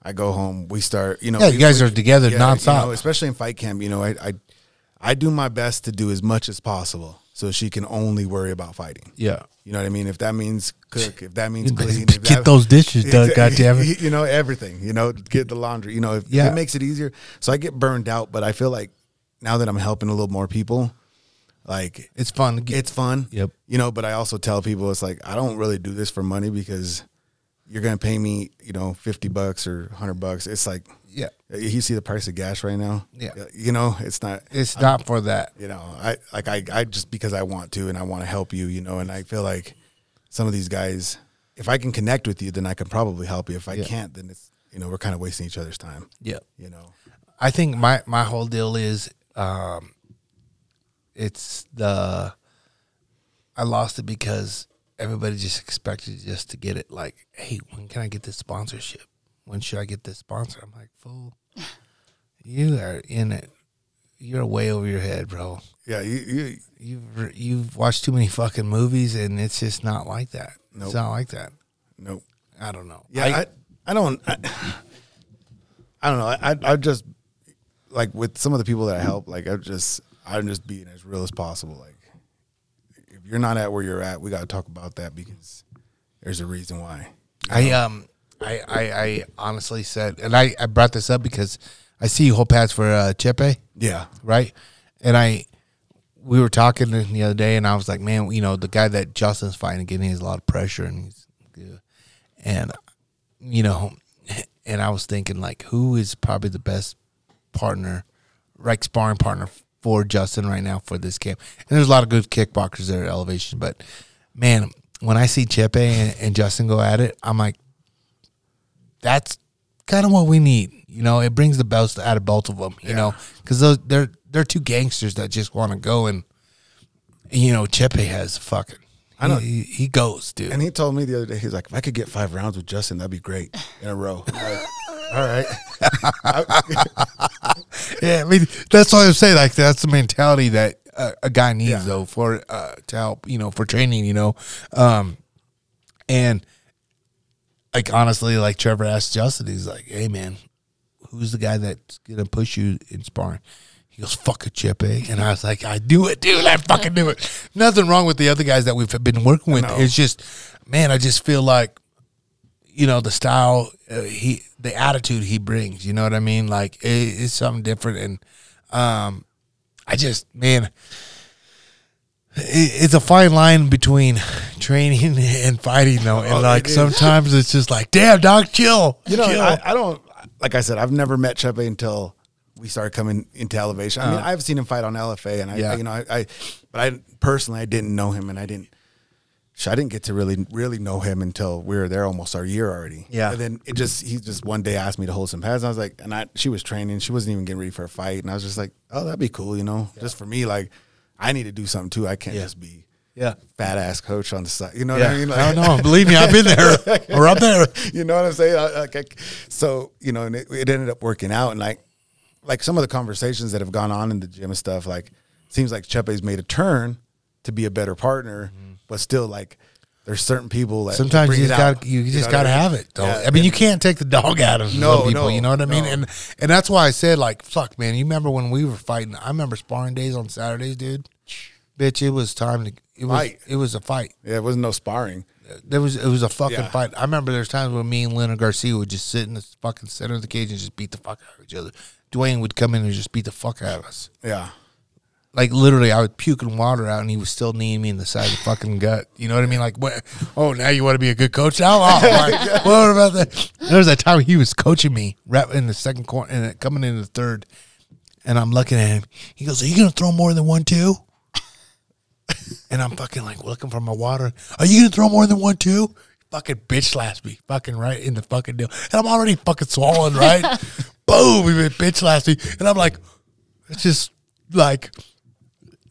I go home, we start, you know, Yeah, you guys we- are together nonstop. know, especially in fight camp. You know, I, I I do my best to do as much as possible so she can only worry about fighting. Yeah, You know what I mean? If that means cook, if that means (laughs) Get clean, if that, those dishes done, (laughs) goddammit. (laughs) You know everything. You know, get the laundry. You know, if, Yeah. it makes it easier. So I get burned out, but I feel like now that I'm helping a little more people, like It's fun. Get, it's fun. Yep. You know, but I also tell people it's like I don't really do this for money because you're gonna pay me, you know, fifty bucks or hundred bucks. It's like yeah, you see the price of gas right now. Yeah. You know, it's not. it's not for that. you know i like i i just because i want to and i want to help you you know and i feel like some of these guys if i can connect with you then i can probably help you if i Yeah. can't then it's you know we're kind of wasting each other's time Yeah. you know I think my my whole deal is um it's the I lost it because everybody just expected just to get it like, hey, when can I get this sponsorship? When should I get this sponsor? I'm like, fool, you are in it. You're way over your head, bro. yeah you, you You've you've watched too many fucking movies, and it's just not like that. It's Nope. not like that. no I don't know. yeah i i, don't I, I don't know I, I i just like with some of the people that i help like i just i'm just being as real as possible like if you're not at where you're at we got to talk about that because there's a reason why I um I, I I honestly said, and I I brought this up because I see you hold pads for uh, Chepe, yeah right? And I we were talking the other day, and I was like, man, you know, the guy that Justin's fighting again, he has a lot of pressure, and he's good. and you know, (laughs) and I was thinking like, who is probably the best partner, like sparring partner for Justin right now for this camp? And there's a lot of good kickboxers there at Elevation, but man, when I see Chepe and, and Justin go at it, I'm like, that's kind of what we need. You know, it brings the best out of both of them. You know, because they're they're two gangsters that just want to go and you know, Chepe has fucking. I know. he, he goes, dude. And he told me the other day, he's like, if I could get five rounds with Justin, that'd be great in a row. Like, all right. (laughs) Yeah, I mean that's what I'm saying. Like that's the mentality that uh, a guy needs Yeah. though for uh, to help you know for training. You know, um, And like honestly, like Trevor asked Justin, he's like, "Hey man, who's the guy that's gonna push you in sparring?" He goes, "Fuck a chip, eh?" And I was like, "I do it, dude. I fucking do it." Nothing wrong with the other guys that we've been working with. It's just, man, I just feel like, you know, the style uh, he, the attitude he brings. You know what I mean? Like it, it's something different, and um, I just, man, it, it's a fine line between (laughs) training and fighting, though. And Oh, like it sometimes it's just like, damn, dog, chill. You know, chill. I, I don't like I said, I've never met Chepe until we started coming into elevation. I mean, I've seen him fight on LFA, and I, Uh-huh. Yeah. you know, I, I, but I personally, I didn't know him, and I didn't. I didn't get to really, really know him until we were there almost our year already. Yeah. and then it just he just one day asked me to hold some pads. And I was like, and I she was training, she wasn't even getting ready for a fight, and I was just like, oh, that'd be cool, you know, just for me, like, I need to do something too. I can't Yeah. just be yeah. fat ass coach on the side. You know Yeah. what I mean? I don't know. Believe me, I've been there (laughs) (laughs) or up there. you know what I'm saying? I- Like, I- so you know, and it, it ended up working out, and like, like some of the conversations that have gone on in the gym and stuff, like, seems like Chepe's made a turn to be a better partner, mm-hmm. but still, like, there's certain people that Sometimes you just got you just know got to I mean? have it. Though. Yeah, I mean, you can't take the dog out of No, some people. no, you know what I mean? no. And and that's why I said like, fuck, man. You remember when we were fighting? I remember sparring days on Saturdays, dude. Bitch, it was time to. It was Fight. it was a fight. Yeah, it wasn't no sparring. There was it was a fucking Yeah. fight. I remember there's times when me and Leonard Garcia would just sit in the fucking center of the cage and just beat the fuck out of each other. Duane would come in and just beat the fuck out of us. Yeah, Like literally, I was puking water out, and he was still kneeing me in the side of the fucking gut. You know what I mean? Like, what? Oh, now you want to be a good coach now? Oh, oh (laughs) like, what about that? There was that time he was coaching me right in the second quarter and coming in the third, and I'm looking at him. He goes, "Are you gonna throw more than one two? And I'm fucking like looking for my water. Are you gonna throw more than one two? Fucking bitch slaps me, fucking right in the fucking deal, and I'm already fucking swollen, right? (laughs) Boom, he bitch slaps me, and I'm like, it's just like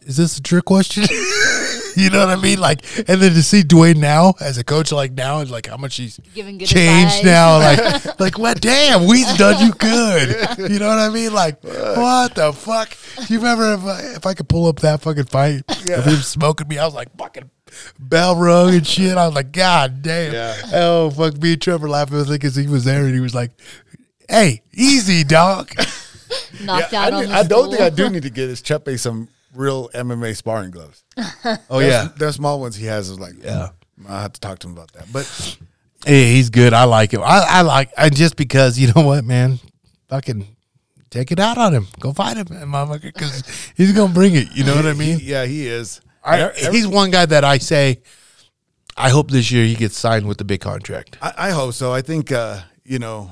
is this a trick question? (laughs) you know what I mean? Like, and then to see Duane now as a coach, like now, is like how much he's Giving good changed advice. now. (laughs) Like, like what? Damn, we've done you good. You know what I mean? Like, what the fuck? Do you remember if I, if I could pull up that fucking fight? If he was smoking me, I was like fucking bell rung and shit. I was like, God damn. Yeah. Oh fuck, me and Trevor laughing with it because he was there and he was like, Hey, easy dog. (laughs) knocked Yeah, out I, on do- the I don't think. I do need to get his Chepe some real MMA sparring gloves. (laughs) Oh Those- those small ones he has is like, Yeah. I have to talk to him about that. But Hey, he's good. I like him. I, I like, and just because you know what, man, fucking take it out on him. Go fight him, motherfucker, because he's gonna bring it. You know what I mean? he- yeah, he is. I, Every- he's one guy that I say, I hope this year he gets signed with the big contract. I, I hope so. I think uh, you know.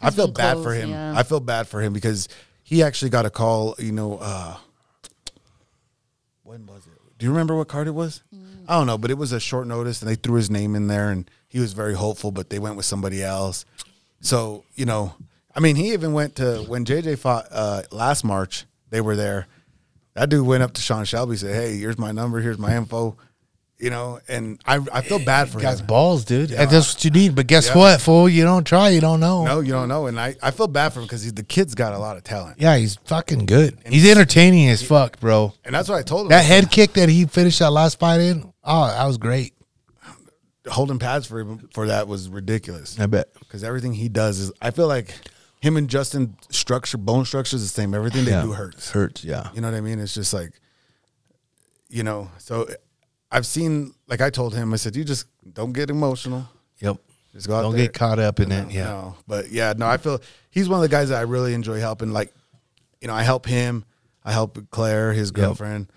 I feel bad close, for him. yeah. I feel bad for him because he actually got a call. You know, uh, when was it? Do you remember what card it was? I don't know, but it was a short notice, and they threw his name in there, and he was very hopeful, but they went with somebody else. So you know, I mean, he even went to when JJ fought uh, last March. They were there. That dude went up to Sean Shelby, said, "Hey, here's my number. Here's my info." You know, and I I feel bad for Guy's him. balls, dude. And that's what you need. But guess Yeah. what, fool? You don't try, you don't know. No, you don't know, and I, I feel bad for him because the kid's got a lot of talent, Yeah, he's fucking good. He's entertaining as fuck, bro. and that's what I told him. That head kick that he finished that last fight in, oh, that was great. holding pads for him for that was ridiculous I bet. because everything he does is. I feel like him and Justin structure bone structure is the same. Everything they Yeah. do hurts. Hurts, yeah. You know what I mean? It's just like, you know. So I've seen, like I told him, I said, you just don't get emotional. Yep. Just go out Don't there. get caught up in it. Yeah. No, but yeah, no, I feel he's one of the guys that I really enjoy helping. Like, you know, I help him, I help Claire, his girlfriend,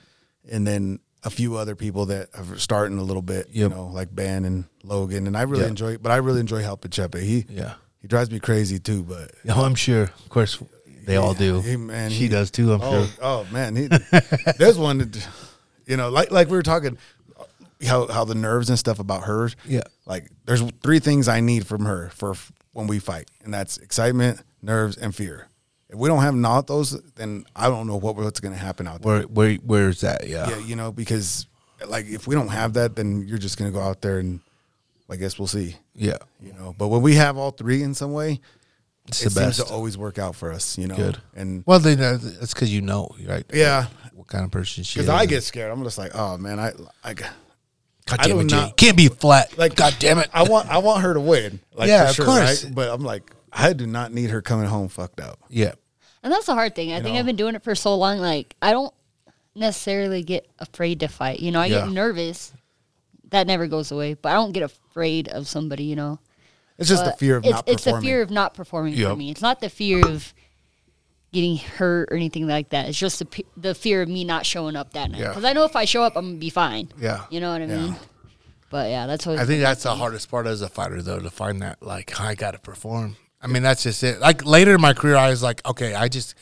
and then a few other people that are starting a little bit. You Yep. know, like Ben and Logan, and I really Yep. enjoy. But I really enjoy helping Chepe. He Yeah. he drives me crazy too. But Oh, I'm sure. Of course, they all do. He- man, she he- does too. I'm oh, sure. oh man, he, there's one that, you know, like like we were talking how how the nerves and stuff about her. Yeah. Like there's three things I need from her for when we fight, and that's excitement, nerves, and fear. If we don't have not those, then I don't know what what's going to happen out there. Where where where's that? Yeah. Yeah, you know, because like if we don't have that, then you're just going to go out there and I guess we'll see. Yeah. You know, but when we have all three in some way, It's it seems to always work out for us. You know, Good. and Well, then that's because you know, right? yeah, What kind of person she because. I get scared. I'm just like, oh man, I like God I damn do it, Jay. not- Can't be flat. like God damn it. I want I want her to win. Like Yeah, for of course. right? But I'm like, I do not need her coming home fucked up. yeah. And that's the hard thing. I think know? I've been doing it for so long. Like I don't necessarily get afraid to fight. You know, I Yeah. get nervous. That never goes away. But I don't get afraid of somebody. You know, It's just the fear of it's, not It's the performing. fear of not performing Yep. for me. It's not the fear of getting hurt or anything like that. It's just the, the fear of me not showing up that night. Yeah. Because I know if I show up, I'm gonna be fine. Yeah. You know what I Yeah. mean? But yeah, that's what I think that's the hardest part as a fighter, though, to find that like I got to perform. I mean, that's just it. Like later in my career, I was like, okay, I just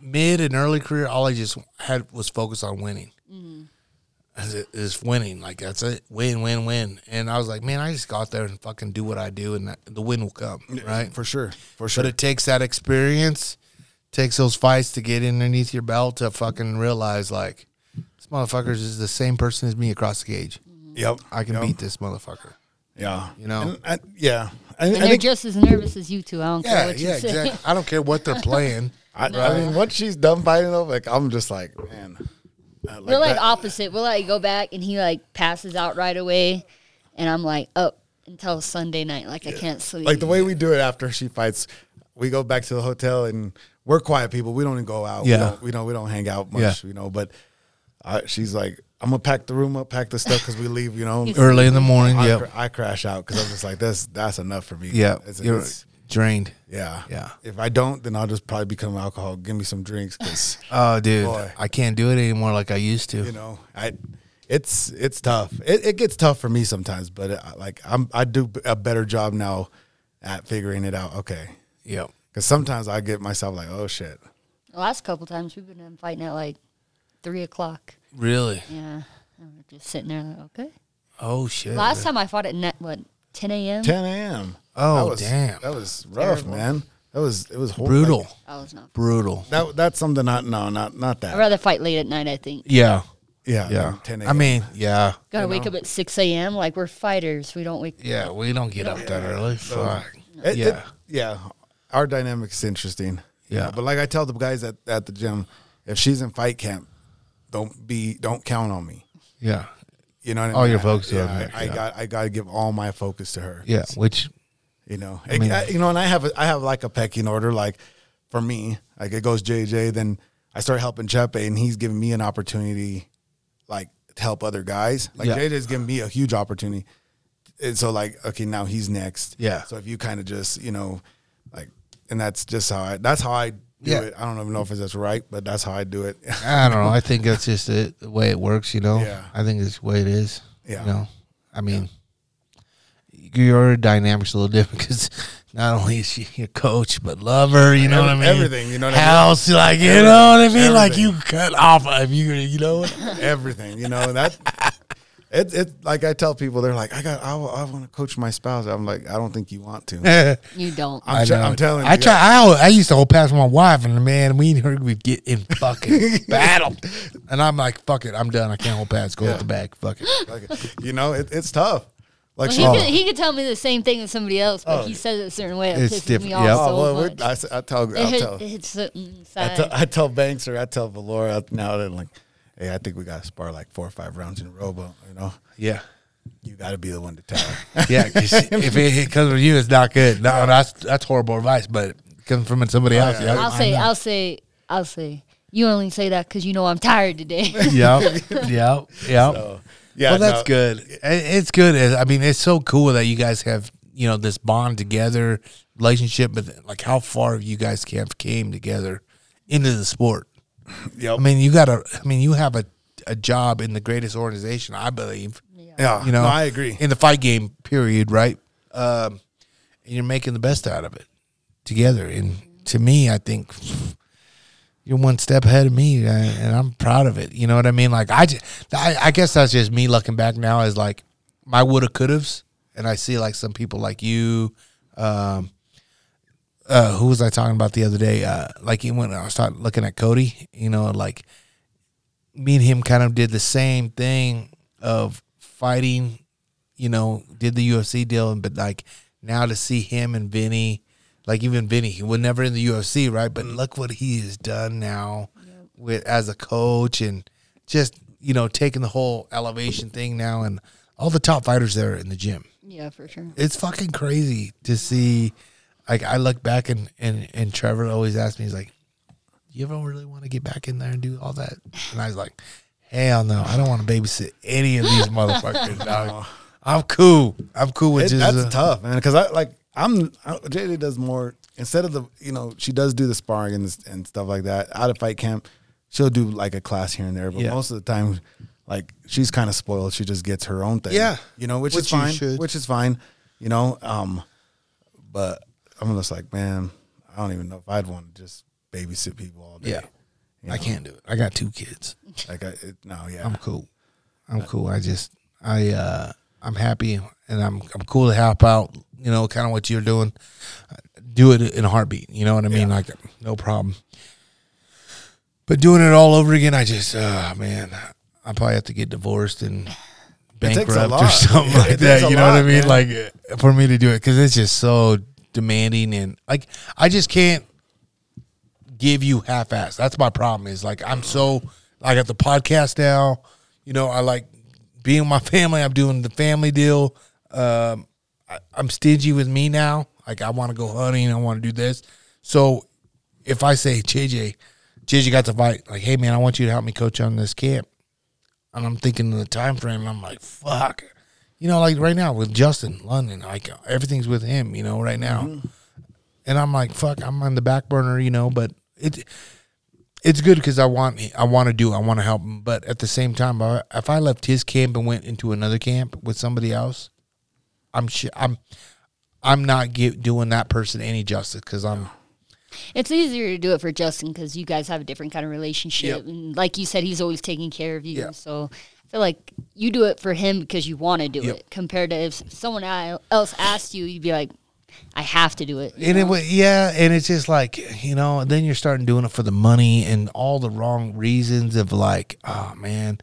mid and early career, all I just had was focused on winning. It is winning, like that's it, win, win, win. And I was like, man, I just go out there and fucking do what I do, and that, the win will come, right? for sure, for sure. But it takes that experience, takes those fights to get underneath your belt to fucking realize like this motherfucker is the same person as me across the cage. Mm-hmm. yep, I can yep. beat this motherfucker. Yeah, You know? And I, yeah. I, and I they're think just as nervous as you two. I don't care Yeah, what you yeah, say. exactly. I don't care what they're (laughs) playing. I, I mean, once she's done fighting though, like I'm just like, man. Uh, We're like that- opposite. We'll like go back and he like passes out right away, and I'm like up until Sunday night. Like I can't sleep. like the way we do it after she fights, we go back to the hotel and we're quiet people. We don't even go out. Yeah. We don't, we don't, we don't hang out much, Yeah. you know, but I, she's like, I'm gonna pack the room up, pack the stuff because we leave, you know. Early in the morning, I, yep. cr- I crash out because I'm just like, that's that's enough for me. Yeah, It's- it's- drained. yeah, Yeah. If I don't, then I'll just probably become an alcohol. Give me some drinks because (laughs) Oh, dude, Boy. I can't do it anymore like I used to. you know, I it's it's tough. It, it gets tough for me sometimes, but it, like I'm I do a better job now at figuring it out. Okay, Yep. because sometimes I get myself like, oh shit. the last couple times we've been fighting at like three o'clock. Really? Yeah, and we're just sitting there like okay. Oh shit. Last time I fought at net what 10 a.m. 10 a.m. Oh, That was, damn. that was rough, Terrible. man. That was it was horrible. brutal, I was not. brutal. That that's something not no not not that. I'd rather fight late at night. I think. Yeah, Yeah, yeah. than 10 a.m. I mean, yeah, Gotta wake up at 6 a.m. Like we're fighters. We don't wake. yeah. We don't get up that early. Fuck. It- yeah. it- yeah. Our dynamic is interesting. you Yeah. but like I tell the guys at, at the gym, if she's in fight camp, don't be don't count on me. Yeah. You know what I mean? All your focus yeah, I, I got I got to give all my focus to her. Yeah. Which You know, I mean- you know, and I have a, I have like a pecking order. Like for me, like it goes JJ, then I start helping Chepe, and he's giving me an opportunity, like to help other guys. Like Yeah. JJ's giving me a huge opportunity, and so like okay, now he's next. Yeah. So if you kind of just you know, like, and that's just how I that's how I do Yeah. it. I don't even know if that's right, but that's how I do it. (laughs) I don't know. I think that's just it, the way it works. You know. Yeah. I think it's the way it is. Yeah. You know. I mean, your dynamic's a little different because (laughs) not only is she your coach, but lover. You know Every- what I mean? everything, you know what I mean? House, like you know what I mean? Like you cut off of you. You know. (laughs) Everything, you know that. It, it like I tell people they're like I got I, I want to coach my spouse I'm like I don't think you want to (laughs) You don't. I'm, tr- I'm telling you I try. I, I used to hold past my wife, and man, me and her would get in fucking (laughs) battle, and I'm like, "Fuck it, I'm done. I can't hold past. Go at the back. Fuck it." (laughs) like, you know, it, it's tough. Like Well, he, could, uh, he could tell me the same thing as somebody else, but Oh. he says it a certain way. It It's pisses different. me off Yep. so oh, well, we're- much. I, s- I tell, I hit, tell, it hits something I tell, I tell Banks or I tell Valora now that like, hey, I think we got to spar like four or five rounds in a row, but you know, Yeah, you got to be the one to tell. her. (laughs) yeah. 'cause (laughs) if it comes from you, it's not good. No, that's that's horrible advice. But it comes from somebody oh, else. yeah. Yeah, I'll say, I'll say, I'll say. You only say that because you know I'm tired today. Yep, yep, yep. So, yeah, well, that's no, good. It- It's good. I mean, it's so cool that you guys have you know this bond together, relationship. But like, how far have you guys have came together into the sport? (laughs) Yep. I mean, you got a. I mean, you have a a job in the greatest organization, I believe. yeah, You know, no, I agree. in the fight game. Period. Right. Um, and you're making the best out of it together. And to me, I think you're one step ahead of me, uh, and I'm proud of it. You know what I mean? Like I, just, I, I guess that's just me looking back now as like my woulda couldas, and I see like some people like you. Um, uh, who was I talking about the other day? Uh, like when I was talking, looking at Cody, you know, like me and him kind of did the same thing of fighting, you know, did the UFC deal, but like now to see him and Vinny, like even Vinny, he was never in the UFC, right? But look what he has done now with as a coach and just you know, taking the whole elevation thing now, and all the top fighters there in the gym. Yeah, for sure. It's fucking crazy to see. Like I look back and and and Trevor always asks me, he's like, "You ever really want to get back in there and do all that?" And I was like, "Hell no, I don't want to babysit any of these (laughs) motherfuckers. dog. I'm cool. I'm cool with It- just that's uh, tough, man. Because I like I'm I, JJ does more instead of the you know she does do the sparring and and stuff like that out of fight camp. She'll do like a class here and there, but Yeah. most of the time, like she's kind of spoiled. She just gets her own thing. Yeah. you know, which, Which is fine. should. Which is fine. You know, um, but I'm just like, man, I don't even know if I'd want to just babysit people all day. Yeah. You I can't do it. I got two kids. Like, I, it, no, yeah, I'm cool. I'm cool. I just I uh I'm happy and I'm I'm cool to help out. You know, kind of what you're doing. Do it in a heartbeat. You know what I mean? Yeah. Like no problem. But doing it all over again, I just uh man, I probably have to get divorced and bankrupt or something (laughs) Yeah, like that. You know what I mean? man. Like for me to do it because it's just so demanding and like I just can't give you half ass. That's my problem. Is like I'm so I got the podcast now. You know, I like being with my family. I'm doing the family deal. Um, I, I'm stingy with me now. Like I want to go hunting. I want to do this. So if I say JJ, JJ got to fight. Like, hey man, I want you to help me coach on this camp. And I'm thinking of the time frame. I'm like, fuck. You know, like right now with Justin London, like everything's with him. You know, right now mm-hmm. and I'm like, fuck, I'm on the back burner, you know. But it, it's good because I want, I want to do, I want to help him. But at the same time, if I left his camp and went into another camp with somebody else, I'm, sh- I'm, I'm not gi- doing that person any justice because I'm, It's easier to do it for Justin because you guys have a different kind of relationship, Yep. and like you said, he's always taking care of you. Yeah. So I feel like you do it for him because you want to do Yep. it. Compared to if someone else asked you, you'd be like, "I have to do it." and it was yeah, and it's just like you know, then you're starting doing it for the money and all the wrong reasons of like, oh man,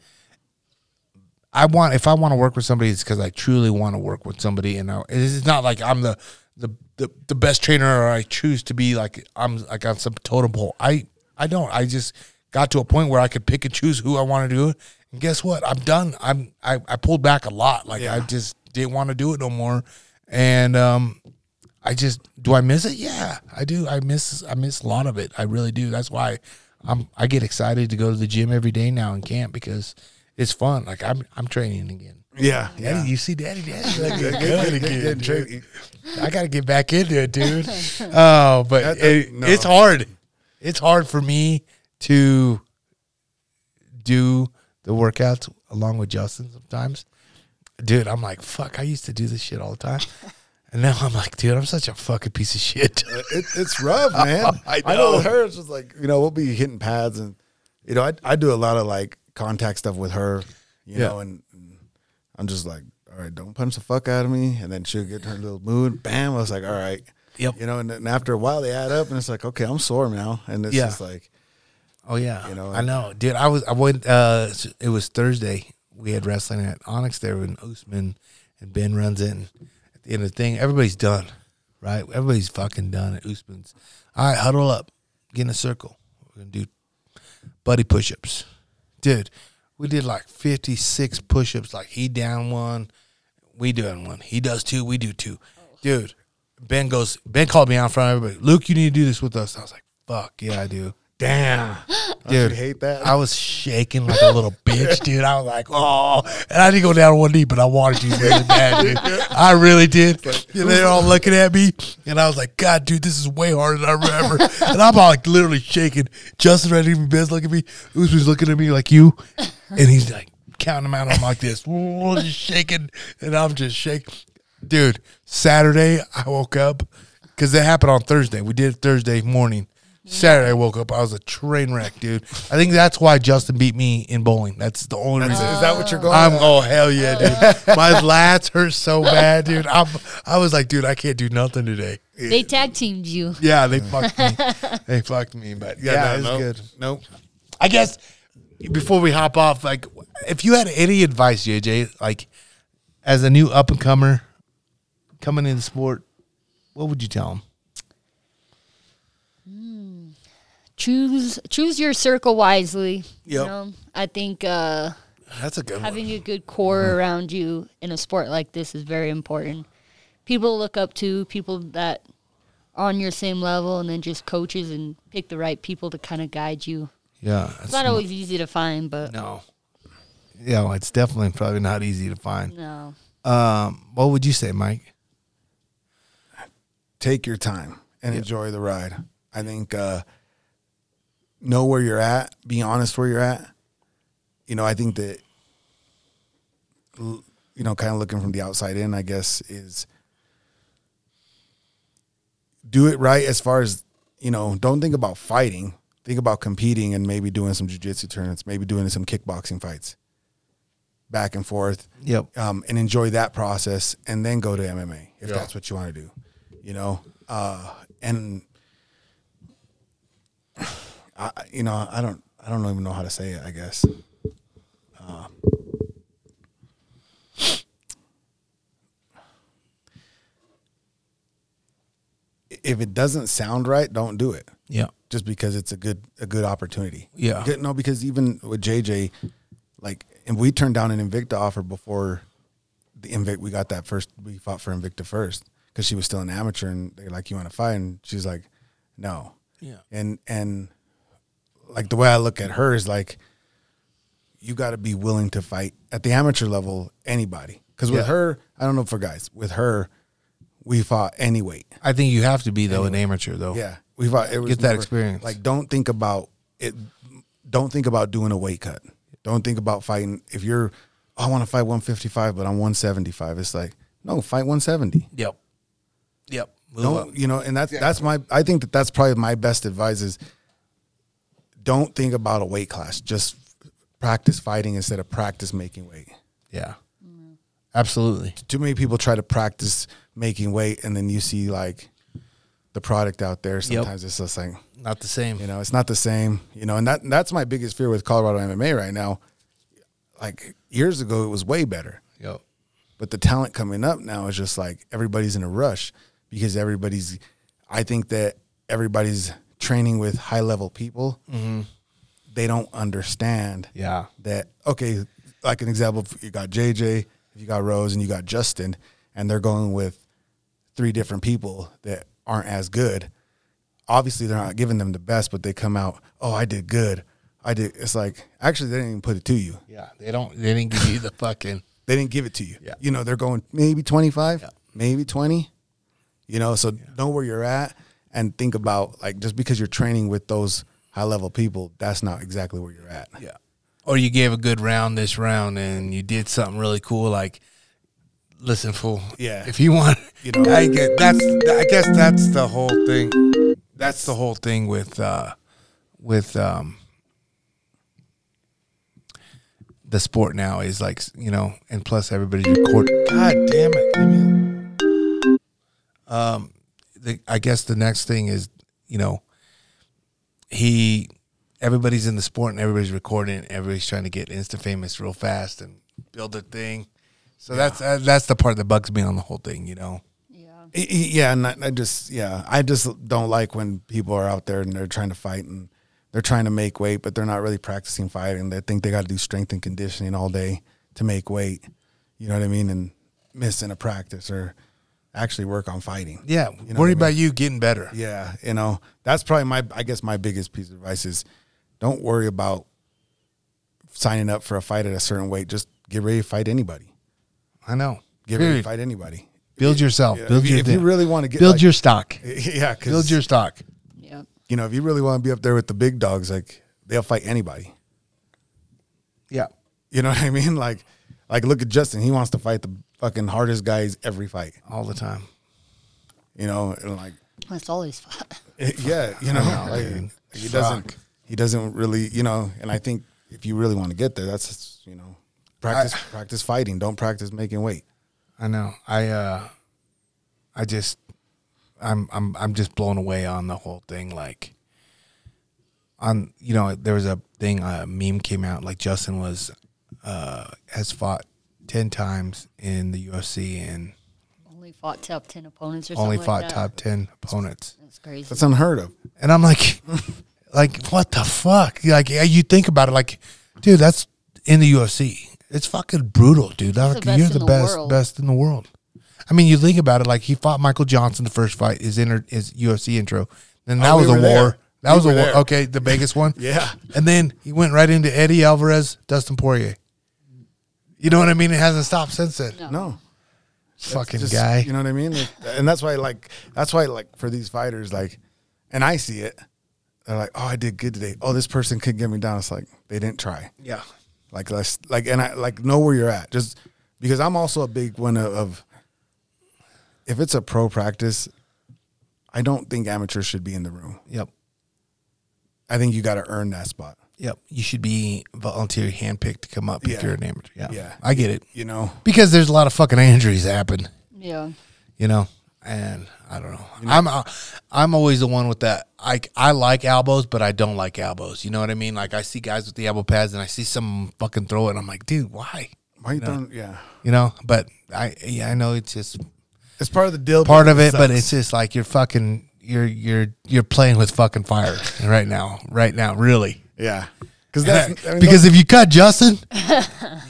I want if I want to work with somebody, it's because I truly want to work with somebody, and I, it's not like I'm the, the the the best trainer or I choose to be like I'm like on some totem pole. I I don't. I just got to a point where I could pick and choose who I want to do it, and guess what? I'm done. I'm I, I pulled back a lot. Like I just didn't want to do it no more, and um. I just do I miss it? Yeah, I do. I miss I miss a lot of it. I really do. That's why I'm I get excited to go to the gym every day now in camp because it's fun. Like I'm I'm training again. yeah, Daddy, yeah. you see, Daddy, Daddy, like, Good, good, good, again, good. I got to get back into it, dude. Oh, (laughs) but That- it, no. it's hard. It's hard for me to do the workouts along with Justin sometimes. Dude, I'm like, fuck, I used to do this shit all the time. (laughs) And now I'm like, dude, I'm such a fucking piece of shit. Uh, it, it's rough, (laughs) man. I I know know. with her, it's just like you know, we'll be hitting pads, and you know, I I do a lot of like contact stuff with her, you Yeah. know, and, and I'm just like, all right, don't punch the fuck out of me, and then she'll get her little mood, bam. I was like, all right, Yep. you know, and then after a while they add up, and it's like, okay, I'm sore now, and it's Yeah. just like, Oh yeah, You know, I know, dude. I was I went. Uh, it was Thursday. We had wrestling at Onyx there with Usman, and Ben runs in. At the end of the thing, everybody's done, right? Everybody's fucking done at Usman's. All right, huddle up, get in a circle. We're gonna do buddy push-ups, dude. We did like fifty-six push-ups. Like he down one, we doing one. He does two, we do two, dude. Ben goes. Ben called me out in front of everybody. Luke, you need to do this with us. I was like, "Fuck yeah, I do." Damn, dude. you hate that? I was shaking like a little (laughs) bitch, dude. I was like, oh, and I didn't go down on one knee, but I wanted to really bad, dude. (laughs) I really did. You know, they're all looking at me, and I was like, God, dude, this is way harder than I remember. (laughs) and I'm all like literally shaking. Justin ready to be Ben's looking at me. Usman's looking at me like you, and he's like counting them out. I'm like this, just shaking, and I'm just shaking, dude. Saturday, I woke up because it happened on Thursday. We did it Thursday morning. Saturday, I woke up. I was a train wreck, dude. I think that's why Justin beat me in bowling. That's the only reason. is that what you're going? I'm at? oh hell yeah, dude. (laughs) My lats hurt so bad, dude. I'm I was like, dude, I can't do nothing today. they tag teamed you. Yeah, they fucked me. (laughs) they fucked me, but yeah, yeah, it's no, good. Nope. I guess before we hop off, like, if you had any advice, JJ, like, as a new up and comer coming into the sport, what would you tell them? Choose choose your circle wisely. You know, I think uh, That's a good one. having a good core around you in a sport like this is very important. People look up to, people that are on your same level, and then just coaches and pick the right people to kind of guide you. Yeah, It's not always easy to find, but no. Yeah, well, it's definitely probably not easy to find. no. Um, what would you say, Mike? take your time and enjoy the ride. I think uh, know where you're at, be honest where you're at. You know, I think that you know, kind of looking from the outside in, I guess is do it right as far as you know. Don't think about fighting. Think about competing and maybe doing some jujitsu tournaments, maybe doing some kickboxing fights, back and forth Yep. um, and enjoy that process, and then go to MMA if Yeah. that's what you want to do. You know, uh, and I, you know, I don't, I don't even know how to say it. I guess. Uh, if it doesn't sound right, don't do it. Yeah. Just because it's a good a good opportunity. Yeah. Good- No, because even with JJ, like, and we turned down an Invicta offer before the Invict. We got that first. We fought for Invicta first because she was still an amateur, and they're like, "You want to fight?" And she's like, "No." Yeah. And and like the way I look at her is like, you got to be willing to fight at the amateur level anybody. Because with Yeah. her, I don't know for guys. With her, we fought any weight. I think you have to be though an amateur though. Yeah, we fought. It was Get that never- experience. Like, don't think about it. Don't think about doing a weight cut. Don't think about fighting. If you're, oh, I want to fight 155, but I'm 175. It's like, no, fight 170. Yep. Yep. Move Don't up. you know? And that's that's my. I think that that's probably my best advice is. Don't think about a weight class. Just practice fighting instead of practice making weight. Yeah. Absolutely. Too many people try to practice making weight, and then you see like the product out there. Sometimes it's just like Not the same. You know, it's not the same. You know, and that that's my biggest fear with Colorado MMA right now. Like years ago, it was way better, Yep. but the talent coming up now is just like everybody's in a rush because everybody's. I think that everybody's training with high level people. Mm-hmm. They don't understand Yeah. that okay, like an example, if you got JJ, if you got Rose, and you got Justin, and they're going with three different people that aren't as good. Obviously, they're not giving them the best, but they come out, oh, I did good. I did. It's like actually, they didn't even put it to you. Yeah. They don't. They didn't give you the fucking. (laughs) They didn't give it to you. Yeah. You know, they're going maybe twenty five, Yeah. maybe twenty. You know, so know where you're at and think about like just because you're training with those high level people, that's not exactly where you're at. Yeah. Or you gave a good round this round and you did something really cool like listen fool. Yeah. If you want (laughs) You know. I get that's I guess that's the whole thing. That's the whole thing with uh with um the sport now is like you know, and plus everybody's recording. God damn it! Um, the, I guess the next thing is you know he everybody's in the sport and everybody's recording. Everybody's trying to get instant famous real fast and build a thing. So that's uh, that's the part that bugs me on the whole thing. You know. Yeah. Y- y- Yeah, and I, I just yeah, I just don't like when people are out there and they're trying to fight and they're trying to make weight, but they're not really practicing fighting. They think they got to do strength and conditioning all day to make weight. You know what I mean? And missing a practice or actually work on fighting. Yeah. You know worry I mean? about you getting better. Yeah, you know that's probably my I guess my biggest piece of advice is don't worry about signing up for a fight at a certain weight. Just get ready to fight anybody. I know. Get ready to fight anybody. Build yourself. Yeah, Build if, you, your if you really want to get build like- your stock. (laughs) Yeah. Build your stock. Yeah. you know if you really want to be up there with the big dogs, like they'll fight anybody. Yeah. You know what I mean? (laughs) Like, like look at Justin. He wants to fight the fucking hardest guys every fight. All the time. You know, and like That's always fun. (laughs) yeah, you know, know, like, dude. he doesn't he doesn't really, you know, and I think if you really want to get there, that's you know, practice practice fighting. Don't practice making weight. I know. I uh I just I'm I'm I'm just blown away on the whole thing like on you know there was a thing a meme came out like Justin was uh has fought 10 times in the UFC and Only fought top ten opponents or only something fought like that. top 10 opponents. That's crazy. That's unheard of. And I'm like (laughs) like what the fuck? Like yeah, you think about it like dude that's in the UFC. It's fucking brutal, dude. the Like, best you're the the best, world. best in the world. I mean, you think about it. Like he fought Michael Johnson the first fight, his inter, his UFC intro. Then that Oh, was we a war. there. That We was a war. there. Okay, the biggest one. (laughs) Yeah. And then he went right into Eddie Alvarez, Dustin Poirier. You know what I mean? It hasn't stopped since then. No. No. Fucking Just- guy. You know what I mean? Like, and that's why, like, that's why, like, for these fighters, like, and I see it. They're like, "Oh, I did good today. Oh, this person could get me down." It's like they didn't try. yeah. Like, let's like, and I like know where you're at. Just because I'm also a big one of, of if it's a pro practice, I don't think amateurs should be in the room. Yep. I think you got to earn that spot. Yep. You should be volunteer handpicked to come up Yeah. if you're an amateur. Yeah. Yeah. I get it. You know, Because there's a lot of fucking injuries that happen. Yeah. you know and i don't know i'm uh, i'm always the one with that i i like elbows but i don't like elbows you know what i mean like i see guys with the elbow pads and i see some fucking throw it and i'm like dude why why you don't? Yeah, you know but i yeah i know it's just it's part of the deal. part of it but sucks. it's just like you're fucking you're you're you're playing with fucking fire right now right now really yeah, because that's (laughs) I mean, because if you cut justin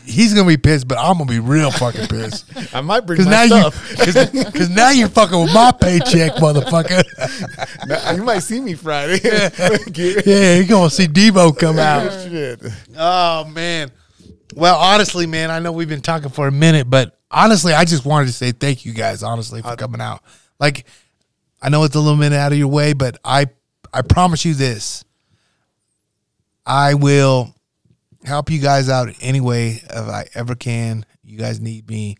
he's gonna be pissed but i'm gonna be real fucking pissed (laughs) I might bring my now stuff. (laughs) because now you're fucking with my paycheck motherfucker Now, you might see me Friday. Yeah, you're gonna see Debo come out. Shit. Oh man. Well, honestly, man, I know we've been talking for a minute, but honestly, I just wanted to say thank you guys, honestly, for coming out. Like, I know it's a little minute out of your way, but I I promise you this. I will help you guys out any way if I ever can. You guys need me.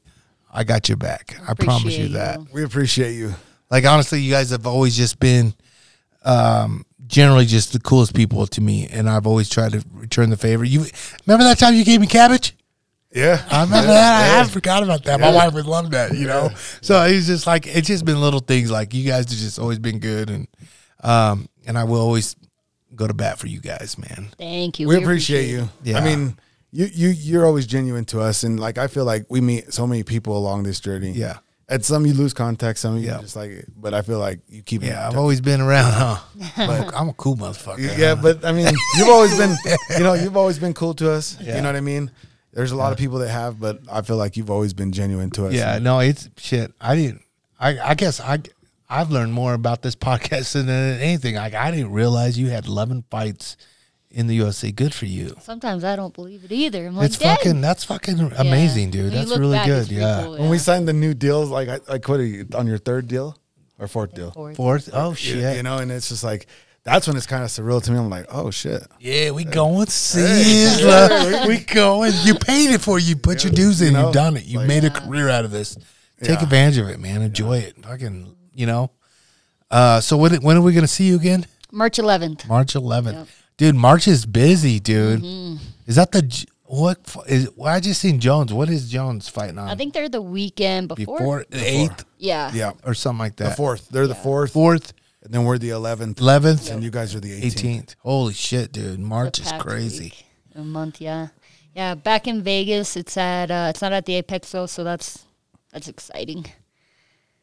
I got your back. I promise you Appreciate that. We appreciate you. Like honestly, you guys have always just been um generally just the coolest people to me and I've always tried to return the favor. You remember that time you gave me cabbage? Yeah, I remember that. I, I forgot about that. My wife would love that, you know. So it's just like it's just been little things like you guys have just always been good and um and I will always go to bat for you guys, man. Thank you. we appreciate you. Yeah. I mean, you you you're always genuine to us, and like I feel like we meet so many people along this journey. Yeah. At some you lose contact, some you Yeah. just like, but I feel like you keep. Yeah, I've always been around, huh? (laughs) But I'm a cool motherfucker. Yeah, huh? but I mean, you've always been, you know, you've always been cool to us. Yeah. You know what I mean? There's a lot of people that have, but I feel like you've always been genuine to us. Yeah, no, it's shit. I didn't. I I guess I I've learned more about this (laughs) podcast than anything. Like I didn't realize you had eleven fights in the UFC. Good for you. Sometimes I don't believe it either. I'm like, It's "Dang." fucking. That's fucking Yeah. amazing, dude. When That's really back, good. it's pretty Yeah. When we signed the new deals, like I- like what are you on your third deal or fourth deal? Fourth. Fourth. Oh shit. You know, and it's just like that's when it's kind of surreal to me. I'm like, oh shit. yeah, we going Sizzler. (laughs) we going. You paid it for. You put your dues in. You know, You've done it. You like- made a career out of this. Take Yeah. advantage of it, man. Enjoy it. Fucking. You know. Uh. So when when are we gonna see you again? March 11th. March 11th. Yep. Dude, March is busy, dude. Is that the J- what f- is well, I just seen Jones. What is Jones fighting on? I think they're the weekend before. before the 8th Yeah. Yeah. or something like that. The fourth. They're the fourth. 4th, And then we're the eleventh. 11th, And you guys are the eighteenth. 18th. Holy shit, dude. March is past crazy. week, A month, yeah. Yeah, back in Vegas, it's at uh, it's not at the Apex though, so that's that's exciting.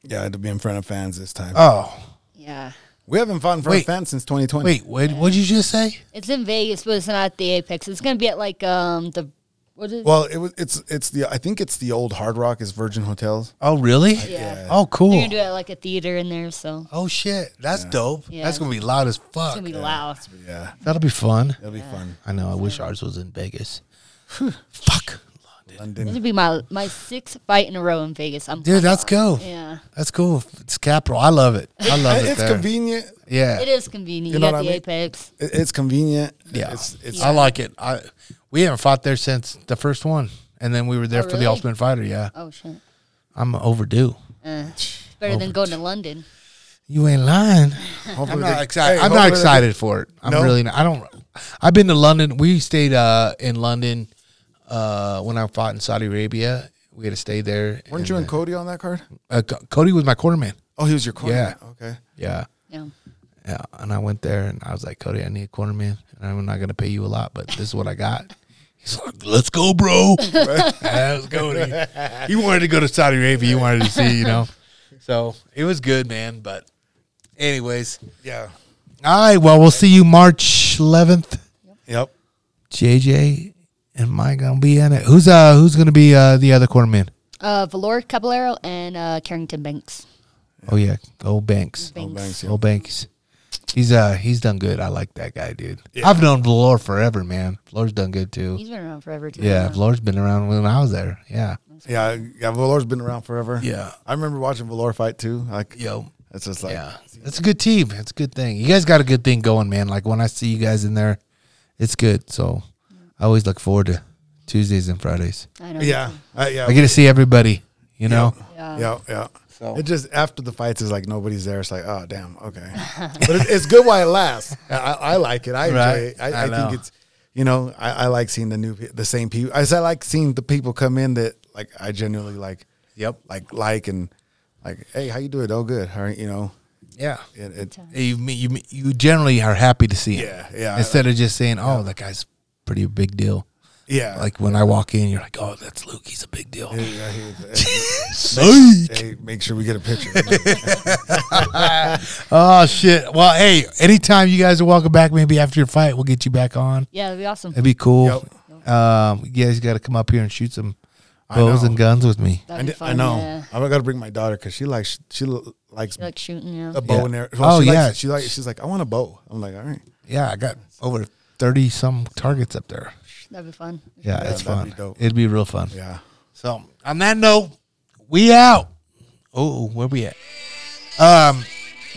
Yeah, to be in front of fans this time. Oh, Yeah. we haven't fought in front Wait. of fans since 2020. wait, wait. What did you just say? It's in Vegas, but it's not at the Apex. It's gonna be at like um the what is Well, it was. It's it's the. I think it's the old Hard Rock. Is Virgin Hotels. Oh, really? yeah. Oh, They're cool. gonna do it at like a theater in there, so Oh shit, that's dope. Yeah. That's gonna be loud as fuck. it's fuck. gonna be loud. Yeah, That'll be fun. it'll be fun. I know. I wish ours was in Vegas. fuck, This would be my my sixth fight in a row in Vegas. I'm dude. Let's go. Yeah. That's cool. It's capital. I love it. I love it. It's there. convenient. Yeah. It is convenient. You You, know got what the I mean? Apex. It- It's convenient. Yeah, It's it's I like it. I we haven't fought there since the first one, and then we were there Oh, for the really? Ultimate Fighter. Yeah, Oh shit. I'm overdue. Uh, it's better than going to London. You ain't lying. Hopefully (laughs) I'm not excited. Hey, I'm not excited for it. I'm No? really. Not, I don't. I've been to London. We stayed uh, in London uh, when I fought in Saudi Arabia. We had to stay there. Weren't you and Cody on that card? Uh, Co- Cody was my quarterman. Oh, he was your quarterman. Yeah. Okay. Yeah, Yeah. yeah. And I went there and I was like, Cody, I need a quarterman, and I'm not gonna pay you a lot, but this is what I got. (laughs) He's like, let's go, bro. that was Cody. He wanted to go to Saudi Arabia. He wanted to see, you know. So it was good, man. But, anyways, Yeah. all right. Well, we'll see you March 11th. Yep. JJ and Mike gonna be in it. Who's uh who's gonna be uh the other cornerman? Uh, Valor Caballero and uh, Carrington Banks. Oh yeah, old Banks. Banks. Banks, yeah. Old Banks. He's uh he's done good. I like that guy, dude. I've known Valor forever, man. Valor's done good too. He's been around forever too. Yeah, Valor's been around when I was there. Yeah. Yeah, yeah. Valor's been around forever. Yeah. I remember watching Valor fight too. Like, Yo. it's just like, Yeah. It's a good team. It's a good thing. You guys got a good thing going, man. Like when I see you guys in there, it's good. So I always look forward to Tuesdays and Fridays. I know. yeah, uh, yeah. I get to see everybody, you know? Yeah. Yeah, yeah. So- It just after the fights is like nobody's there. It's like, oh damn, okay. (laughs) but it, it's good while it lasts. I, I like it. I enjoy Right. it. I, I I, think it's, you know, I, I like seeing the new, the same people. I I like seeing the people come in that like I genuinely like. Yep. Like like and like, hey, how you doing? Oh, good. How are you? You know, Yeah. it, it You, meet- you, meet- you generally are happy to see him. Yeah, yeah. Instead of just saying, oh, that guy's pretty big deal. yeah, Like when I walk in, you're like, oh, that's Luke. He's a big deal. Yeah, yeah, he- (laughs) Psych. hey, make sure we get a picture. (laughs) Oh, shit. Well, hey, anytime you guys are welcome back, maybe after your fight, we'll get you back on. Yeah, that'd be awesome. It'd be cool. Um, you guys got to come up here and shoot some bows and guns with me. I, That'd be fun. I know. Yeah. I'm gonna bring my daughter because she likes she l- likes You like shooting, yeah. a bow Yeah. in there. Oh, she yeah. Likes, she like she's like I want a bow. I'm like all right. Yeah, I got over 30 some targets up there. That'd be fun. Yeah, Yeah, it's fun. be dope. It'd be real fun. Yeah. So, on that note, we out. Oh, where we at? Um,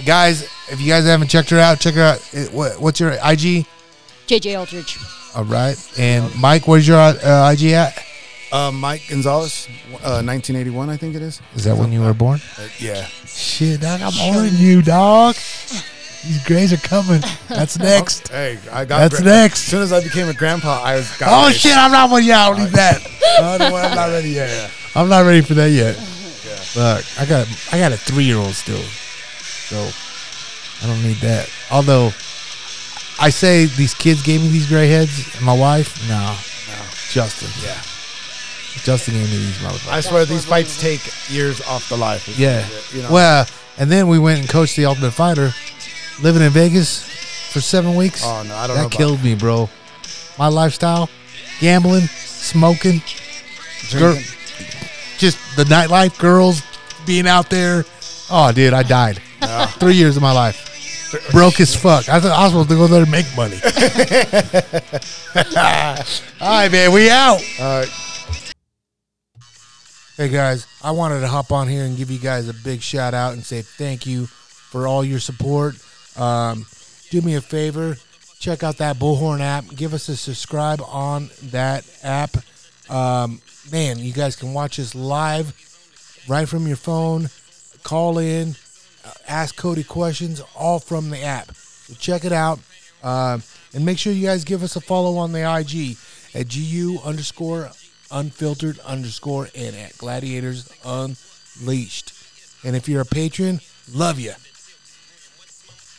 guys, if you guys haven't checked her out, check her out. It- what- What's your IG? JJ Aldrich. All right. And Mike, where's your uh, IG at? Uh, Mike Gonzalez, uh, 1981, I think it is. Is that when you were born? Uh, yeah. Shit, dog, I'm older than you, dog. These grays are coming. That's (laughs) next. Oh, hey, I got. That's gra- next. As soon as I became a grandpa, I was. Got Oh raised. shit, I'm not one. Yeah, I don't need that. (laughs) No, I'm not ready yet. (laughs) I'm not ready for that yet. Yeah. Look, I got I got a three year old still, so I don't need that. Although I say these kids gave me these gray heads, and my wife, no, no, Justin, Yeah. Justin gave me these motherfuckers. I swear these fights take years off the life. Yeah. You know. Well, and then we went and coached the Ultimate Fighter, living in Vegas for seven weeks. Oh no, I don't know. that killed me, bro. My lifestyle, gambling, smoking, girl, just the nightlife, girls being out there. Oh, dude, I died. Three years of my life. Broke as fuck. I thought I was supposed to go there and make money. (laughs) All right, man, we out. All right. Hey guys, I wanted to hop on here and give you guys a big shout out and say thank you for all your support. Um, do me a favor, check out that Bullhorn app. Give us a subscribe on that app. Um, man, you guys can watch us live right from your phone. Call in, uh, ask Cody questions, all from the app. So check it out. Uh, and make sure you guys give us a follow on the IG at GU underscore unfiltered underscore and at gladiators unleashed. And if you're a patron, love you.